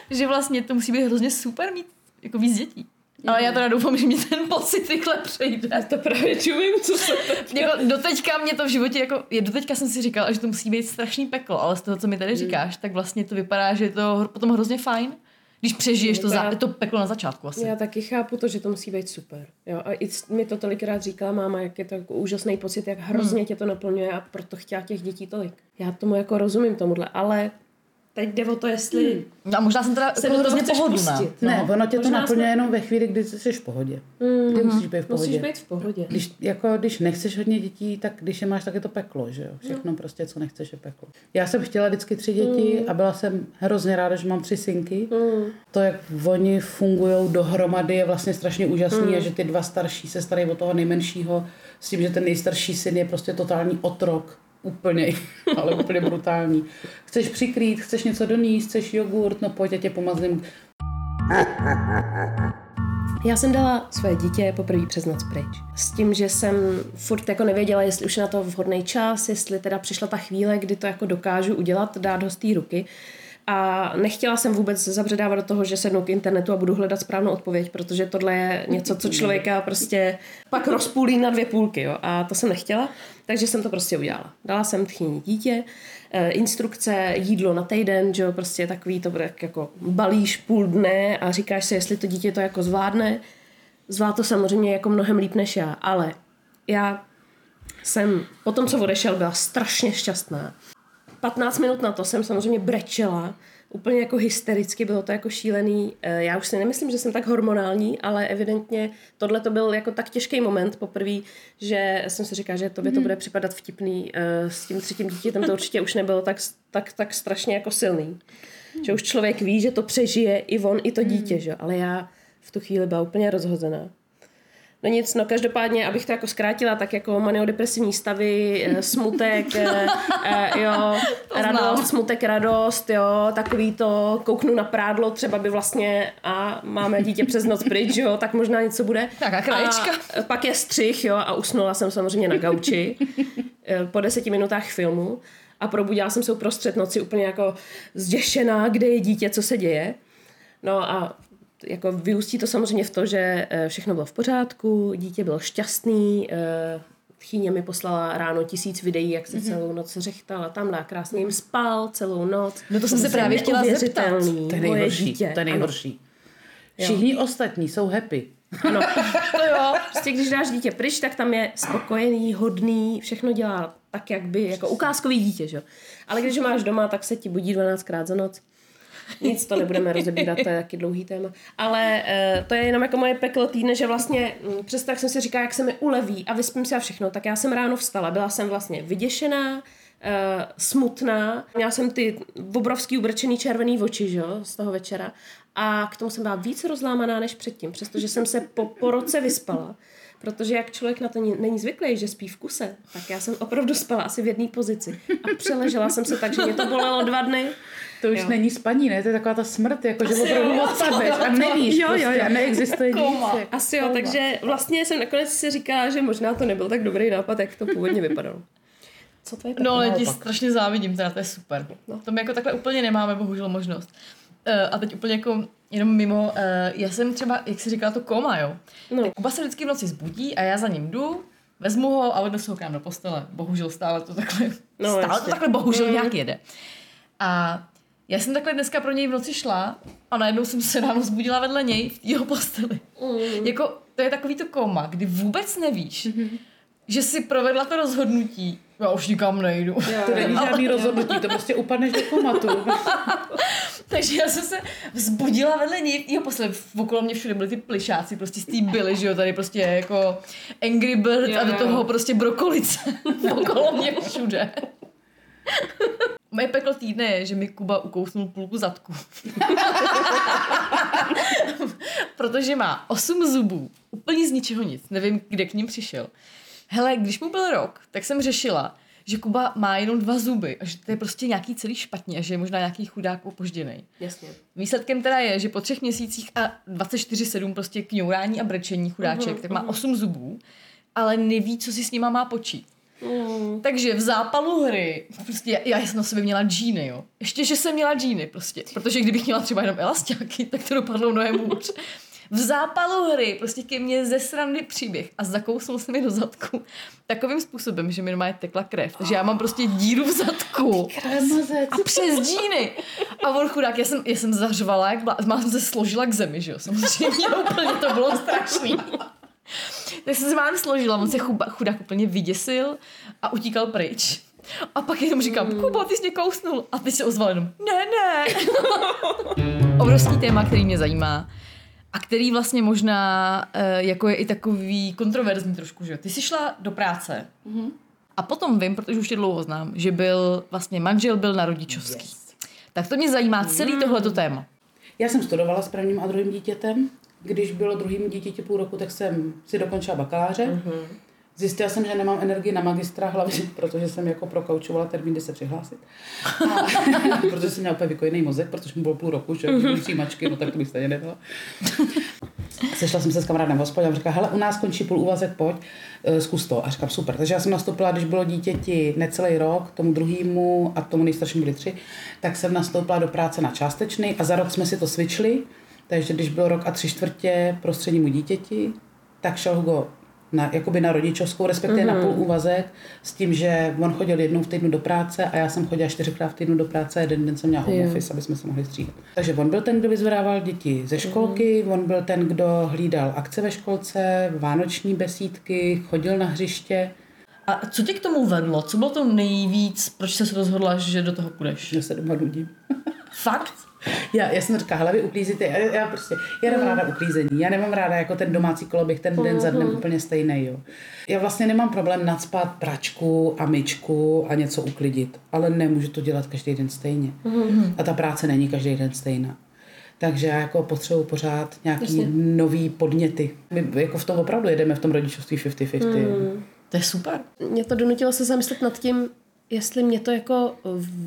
S4: že vlastně to musí být hrozně super mít jako víc dětí. Ale já teda doufám, že mě ten pocit rychle přejde. Já
S3: to právě čumím, co se
S4: to jako, Doteďka mě to v životě, jako, je, doteďka jsem si říkala, že to musí být strašný peklo, ale z toho, co mi tady hmm. říkáš, tak vlastně to vypadá, že je to potom hrozně fajn když přežiješ to, za, to peklo na začátku asi.
S3: Já taky chápu to, že to musí být super. Jo? A i mi to tolikrát říkala máma, jak je to jako úžasný pocit, jak hrozně hmm. tě to naplňuje a proto chtěla těch dětí tolik. Já tomu jako rozumím tomuhle, ale Teď jde o to, jestli... Hmm.
S4: No a možná jsem teda se jako hrozně pohodlná.
S5: No. Ne, ono tě to naplňuje jsme... jenom ve chvíli, kdy jsi v pohodě. Mm. Kdy musíš být v pohodě.
S3: Musíš být v pohodě.
S5: Když, jako, když nechceš hodně dětí, tak když je máš, tak je to peklo, že jo? Všechno mm. prostě, co nechceš, je peklo. Já jsem chtěla vždycky tři děti mm. a byla jsem hrozně ráda, že mám tři synky. Mm. To, jak oni fungují dohromady, je vlastně strašně úžasný mm. a že ty dva starší se starají o toho nejmenšího s tím, že ten nejstarší syn je prostě totální otrok úplně, [LAUGHS] ale úplně brutální. Chceš přikrýt, chceš něco doníst, chceš jogurt, no pojď, já tě pomazím.
S3: Já jsem dala své dítě poprvé přes noc pryč. S tím, že jsem furt jako nevěděla, jestli už je na to vhodný čas, jestli teda přišla ta chvíle, kdy to jako dokážu udělat, dát ho z té ruky. A nechtěla jsem vůbec zabředávat do toho, že sednu k internetu a budu hledat správnou odpověď, protože tohle je něco, co člověka prostě pak rozpůlí na dvě půlky. Jo? A to jsem nechtěla, takže jsem to prostě udělala. Dala jsem tchýní dítě, eh, instrukce, jídlo na týden, že jo, prostě takový to bude jako balíš půl dne a říkáš si, jestli to dítě to jako zvládne. Zvládlo to samozřejmě jako mnohem líp než já, ale já jsem po tom, co odešel, byla strašně šťastná. 15 minut na to jsem samozřejmě brečela, úplně jako hystericky, bylo to jako šílený. Eh, Já už si nemyslím, že jsem tak hormonální, ale evidentně tohle to byl jako tak těžký moment poprvé, že jsem si říkala, že tobě to bude připadat vtipný. Eh, S tím třetím dítětem to určitě už nebylo tak, tak, tak strašně jako silný. Že už člověk ví, že to přežije i on, i to dítě, že? ale já v tu chvíli byla úplně rozhozená. No nic, no každopádně, abych to jako zkrátila, tak jako maniodepresivní stavy, eh, smutek, eh, eh, jo, radost, smutek, radost, jo, takový to, kouknu na prádlo, třeba by vlastně a máme dítě přes noc pryč, jo, tak možná něco bude.
S4: Tak a krajička.
S3: A pak je střih, jo, a usnula jsem samozřejmě na gauči po deseti minutách filmu a probudila jsem se uprostřed noci úplně jako zděšená, kde je dítě, co se děje. No a jako vyústí to samozřejmě v to, že eh, všechno bylo v pořádku, dítě bylo šťastný, eh, Chýně mi poslala ráno tisíc videí, jak se celou noc řechtala tam a krásně jim spal celou noc.
S4: No to jsem se právě chtěla
S3: neuvěřitelný,
S5: To je nejhorší, to je nejhorší. Všichni ostatní jsou happy.
S3: Ano, [LAUGHS] to jo. Prostě když dáš dítě pryč, tak tam je spokojený, hodný, všechno dělá tak, jak by, jako ukázkový dítě, že? jo. Ale když ho máš doma, tak se ti budí 12krát za noc. Nic to nebudeme rozebírat, to je taky dlouhý téma. Ale uh, to je jenom jako moje peklo týdne, že vlastně mm, přesto, jak jsem si říkala, jak se mi uleví a vyspím se a všechno, tak já jsem ráno vstala. Byla jsem vlastně vyděšená, uh, smutná. Měla jsem ty obrovský ubrčený červený oči, že z toho večera. A k tomu jsem byla víc rozlámaná než předtím, přestože jsem se po, po roce vyspala. Protože jak člověk na to není zvyklý, že spí v kuse, tak já jsem opravdu spala asi v jedné pozici. A přeležela jsem se tak, že mě to bolelo dva dny.
S5: To už
S3: Jo.
S5: není spaní, ne? To je taková ta smrt, jako že opravdu odpadneš a nevíš
S3: Jo, jo,
S5: prostě
S3: jo.
S5: a neexistuje nic.
S3: Asi jo,
S5: koma.
S3: takže vlastně jsem nakonec si říkala, že možná to nebyl tak dobrý nápad, jak to původně vypadalo. Co to je?
S4: No, ale ti strašně závidím, teda to je super.
S3: No.
S4: To my jako takhle úplně nemáme, bohužel, možnost. Uh, a teď úplně jako jenom mimo, uh, já jsem třeba, jak jsi říkala, to koma, jo.
S3: No.
S4: Tak Kuba se vždycky v noci zbudí a já za ním jdu, vezmu ho a odnesu ho k nám do postele. Bohužel stále to takhle,
S3: No,
S4: no, stále
S3: jasně.
S4: to takhle bohužel
S3: Mm.
S4: nějak jede. A já jsem takhle dneska pro něj v noci šla a najednou jsem se ráno zbudila vedle něj v jeho posteli.
S3: Mm.
S4: Jako, to je takový to koma, kdy vůbec nevíš,
S3: Mhm.
S4: že si provedla to rozhodnutí. Já už nikam nejdu.
S5: To není žádný rozhodnutí, to prostě upadneš do komatu. [LAUGHS]
S4: Takže já jsem se vzbudila vedle něj, jeho posledně okolo mě všude byly ty plišáci, prostě z té byly, že jo, tady prostě jako Angry Bird
S3: Jo,
S4: a do
S3: jo.
S4: toho prostě brokolice [LAUGHS] okolo mě všude. Moje peklo týdne je, že mi Kuba ukousnul půlku zadku. [LAUGHS] Protože má osm zubů, úplně z ničeho nic, nevím, kde k ním přišel. Hele, když mu byl rok, tak jsem řešila, že Kuba má jenom dva zuby a že to je prostě nějaký celý špatně a že je možná nějaký chudák opožděný.
S3: Jasně.
S4: Výsledkem teda je, že po třech měsících a 24-7 prostě kňourání a brečení chudáček, tak má 8 zubů, ale neví, co si s nima má počít.
S3: Mm.
S4: Takže v zápalu hry, prostě já jsem na sobě měla džíny, jo. Ještě, že jsem měla džíny prostě, protože kdybych měla třeba jenom elastiáky, tak to dopadlo mnohem hůř. V zápalu hry prostě ke mně ze srandy příběh a zakousnul se mi do zadku takovým způsobem, že mi normálně tekla krev. Takže já mám prostě díru v zadku. A přes džíny. A on chudák, já jsem, já jsem zařvala, jak blá... má jsem se složila k zemi, že jo, samozřejmě, úplně to bylo strašný. Tak jsem se mám složila, on se chuba, chudák úplně vyděsil a utíkal pryč. A pak jenom říkám, Kubo, ty jsi mě kousnul. A teď se ozval jenom, ne, ne. [LAUGHS] Obrovský téma, který mě zajímá a který vlastně možná eh, jako je i takový kontroverzní trošku, že jo. Ty jsi šla do práce a potom vím, protože už tě dlouho znám, že byl vlastně manžel byl na rodičovský.
S5: Yes.
S4: Tak to mě zajímá celý tohleto téma.
S5: Já jsem studovala s prvním a druhým dítětem. Když bylo druhým dítěti půl roku, tak jsem si dokončila bakaláře. Zjistila jsem, že nemám energii na magistra, hlavně [LAUGHS] protože jsem jako prokaučovala termín, kdy se přihlásit. A, [LAUGHS] protože jsem měla úplně vykojený mozek, protože mi bylo půl roku, že byly přijímačky, no tak to bych stejně nedala. Sešla jsem se s kamarádem v hospodě a říká, hele, u nás končí půl úvazek, pojď, eh, zkus to. A říkám, super. Takže já jsem nastoupila, když bylo dítěti necelý rok, tomu druhému a tomu nejstaršímu byli tři, tak jsem nastoupila do práce na částečný a za rok jsme si to switchli. Takže když bylo rok a tři čtvrtě prostřednímu dítěti, tak šel Hugo na, jakoby na rodičovskou, respektive mm-hmm. na půl úvazek, s tím, že on chodil jednou v týdnu do práce a já jsem chodila čtyřikrát v týdnu do práce a jeden den jsem měla home
S3: Jo.
S5: office, aby jsme se mohli střídat. Takže on byl ten, kdo vyzvedával děti ze školky, mm-hmm. on byl ten, kdo hlídal akce ve školce, vánoční besídky, chodil na hřiště,
S4: A co tě k tomu vedlo? Co bylo to nejvíc, proč jsi se rozhodla, že do toho půjdeš?
S5: že se doma nudím.
S4: Fakt?
S5: Já, já jsem říkala, hele, vy uklízíte, já, já prostě, já nemám ráda uklízení, já nemám ráda jako ten domácí koloběh, ten den za dnem úplně stejný, jo. Já vlastně nemám problém nadspat pračku a myčku a něco uklidit, ale nemůžu to dělat každý den stejně. A ta práce není každý den stejná. Takže já jako potřebuji pořád nějaký
S3: Jasně.
S5: nový podněty. My jako v tom opravdu jedeme v tom rodičovství 50-50. jo.
S4: To je super.
S3: Mě to donutilo se zamyslet nad tím, jestli mě to jako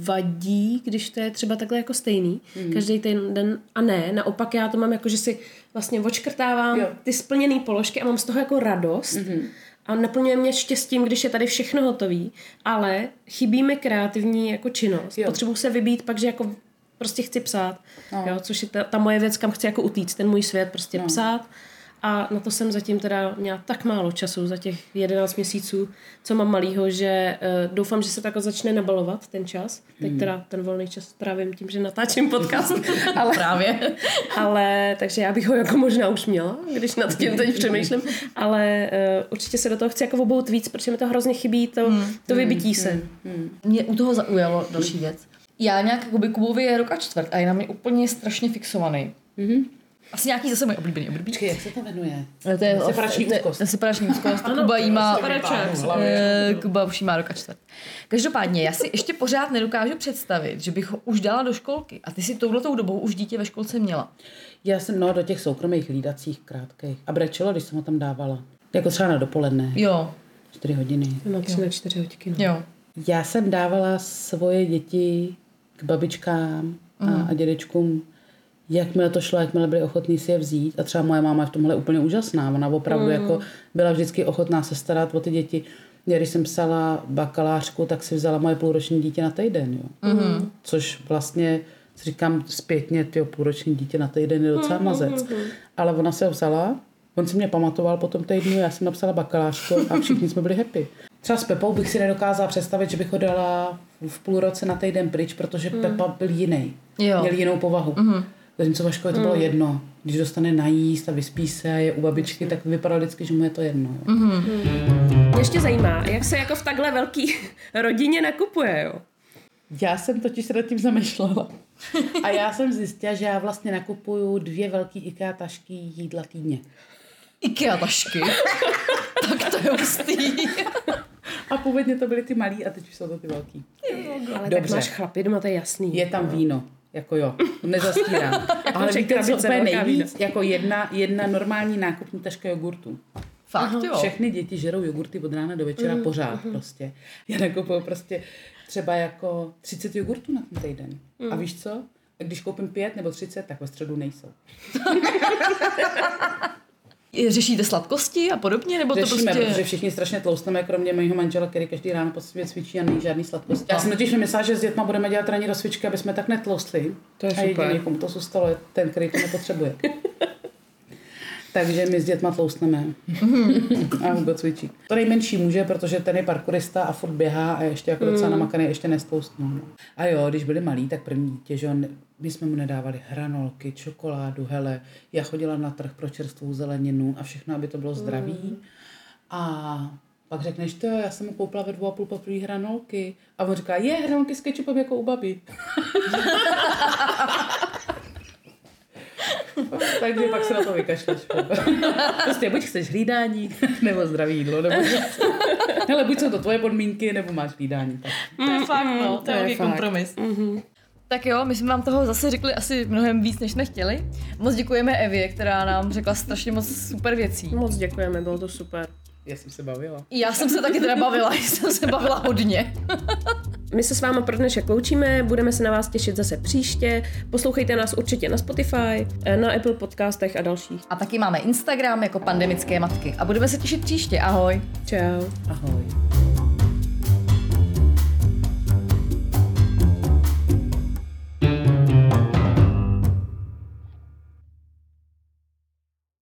S3: vadí, když to je třeba takhle jako stejný, mm. každý ten den a ne, naopak já to mám jako, že si vlastně očkrtávám
S5: Jo.
S3: ty splněné položky a mám z toho jako radost mm. a naplňuje mě štěstím, když je tady všechno hotový, ale chybí mi kreativní jako činnost.
S5: Jo.
S3: Potřebuji se vybít pak, že jako prostě chci psát, no. jo, což je ta, ta moje věc, kam chci jako utíct, ten můj svět, prostě no. psát. A na to jsem zatím teda měla tak málo času za těch 11 měsíců, co mám malýho, že uh, doufám, že se tak začne nabalovat ten čas. Teď
S5: Hmm.
S3: teda ten volný čas trávím tím, že natáčím podcast. [LAUGHS] ale,
S4: Právě.
S3: ale takže já bych ho jako možná už měla, když nad tím teď přemýšlím. Ale uh, určitě se do toho chci jako obout víc, protože mi to hrozně chybí, to,
S5: Hmm.
S3: to vybití se.
S4: Mě u toho zaujalo další věc. Já nějak jakoby Kubovi je rok a čtvrt a je na mě úplně strašně fixovaný. Mm-hmm. Asi nějaký zase můj oblíbený oblíbený.
S5: Počkej, jak se to jmenuje?
S4: To je
S5: Separační úzkost.
S4: to je Separační úzkost. Kuba jí má... Eh, Kuba už jí má rok a čtvrt. Každopádně, já si ještě pořád nedokážu představit, že bych ho už dala do školky. A ty si touhletou dobou už dítě ve školce měla.
S5: Já jsem no, do těch soukromých hlídacích krátkých. A brečelo, když jsem ho tam dávala. Jako třeba na dopoledne,
S4: Jo,
S5: 4 hodiny.
S3: Na tři, na čtyři hodinky. No.
S4: jo.
S5: Já jsem dávala svoje děti k babičkám a, a dědečkům, jakmile to šlo, jakmile byli ochotní si je vzít. A třeba moje máma je v tomhle úplně úžasná. Ona opravdu jako byla vždycky ochotná se starat o ty děti. Já, když jsem psala bakalářku, tak si vzala moje půlroční dítě na týden. Jo. Mm-hmm. Což vlastně si říkám zpětně, ty půlroční dítě na týden je docela mazec. Ale ona se ho vzala, on si mě pamatoval po tom týdnu, já jsem napsala bakalářku a všichni jsme byli happy. Třeba s Pepou bych si nedokázala představit, že bych ho dala v půl roce na týden pryč, protože mm. Pepa byl jiný.
S4: Jo.
S5: Měl jinou povahu. Mm. Zatímco ve škole to bylo jedno. Když dostane najíst a vyspí se a je u babičky, tak vypadalo vždycky, že mu je to jedno. Jo. Mm.
S3: Mě ještě zajímá, jak se jako v takhle velký [LAUGHS] rodině nakupuje, jo?
S5: Já jsem totiž se nad tím zamýšlela. A já jsem zjistila, že já vlastně nakupuju dvě velké IKEA tašky jídla týdně.
S4: Ikea tašky. [LAUGHS] tak to je hustý.
S5: A původně to byly ty malý a teď už jsou to ty velký.
S3: Ale
S5: Dobře.
S3: tak máš chlapy doma, to je jasný.
S5: Je tam víno. Jako jo, to nezastírám. [LAUGHS] Ale
S3: Však
S5: víte, co úplně nejvíc? Jako jedna, jedna normální nákupní taška jogurtu.
S4: Fakt, jo.
S5: Všechny děti žerou jogurty od rána do večera pořád prostě. Já nakupuju prostě třeba jako 30 jogurtů na ten týden. A víš co? A Když koupím pět nebo 30, tak ve středu nejsou. [LAUGHS]
S4: Řešíte sladkosti a podobně? Nebo to
S5: Řešíme,
S4: prostě...
S5: protože všichni strašně tloustneme, kromě mého manžela, který každý ráno po sobě cvičí a nejí žádný sladkosti. Já jsem totiž vymyslela, že s dětma budeme dělat ranní rozcvičky, aby jsme tak netloustli.
S3: To je
S5: a jediný,
S3: super.
S5: komu to zůstalo, je ten, který to nepotřebuje. Takže my s dětma tloustneme. a Hugo cvičí. To nejmenší může, protože ten je parkourista a furt běhá a ještě jako docela namakaný, ještě nestloustnul. No. A jo, když byli malí, tak první dítě, že on, my jsme mu nedávali hranolky, čokoládu, hele, já chodila na trh pro čerstvou zeleninu a všechno, aby to bylo zdravý. A pak řekneš, to já jsem mu koupila ve dvou a půl poprvé hranolky. A on říká, je, hranolky s kečupem jako u babi. [LAUGHS] Takže pak se na to vykašleš. prostě buď chceš hlídání, nebo zdravý jídlo, nebo Hele, buď jsou to tvoje podmínky, nebo máš hlídání. Tak.
S4: To je fakt, no. To je
S3: je
S4: velký
S3: fakt.
S4: Tak jo, my jsme vám toho zase řekli asi mnohem víc, než jsme chtěli. Moc děkujeme Evě, která nám řekla strašně moc super věcí.
S3: Moc děkujeme, bylo to super.
S5: Já jsem se bavila.
S4: Já jsem se taky teda bavila, [LAUGHS] jsem se bavila hodně.
S3: My se s váma pro dnešek loučíme, budeme se na vás těšit zase příště. Poslouchejte nás určitě na Spotify, na Apple podcastech a dalších.
S4: A taky máme Instagram jako pandemické matky. A budeme se těšit příště. Ahoj.
S3: Čau.
S5: Ahoj.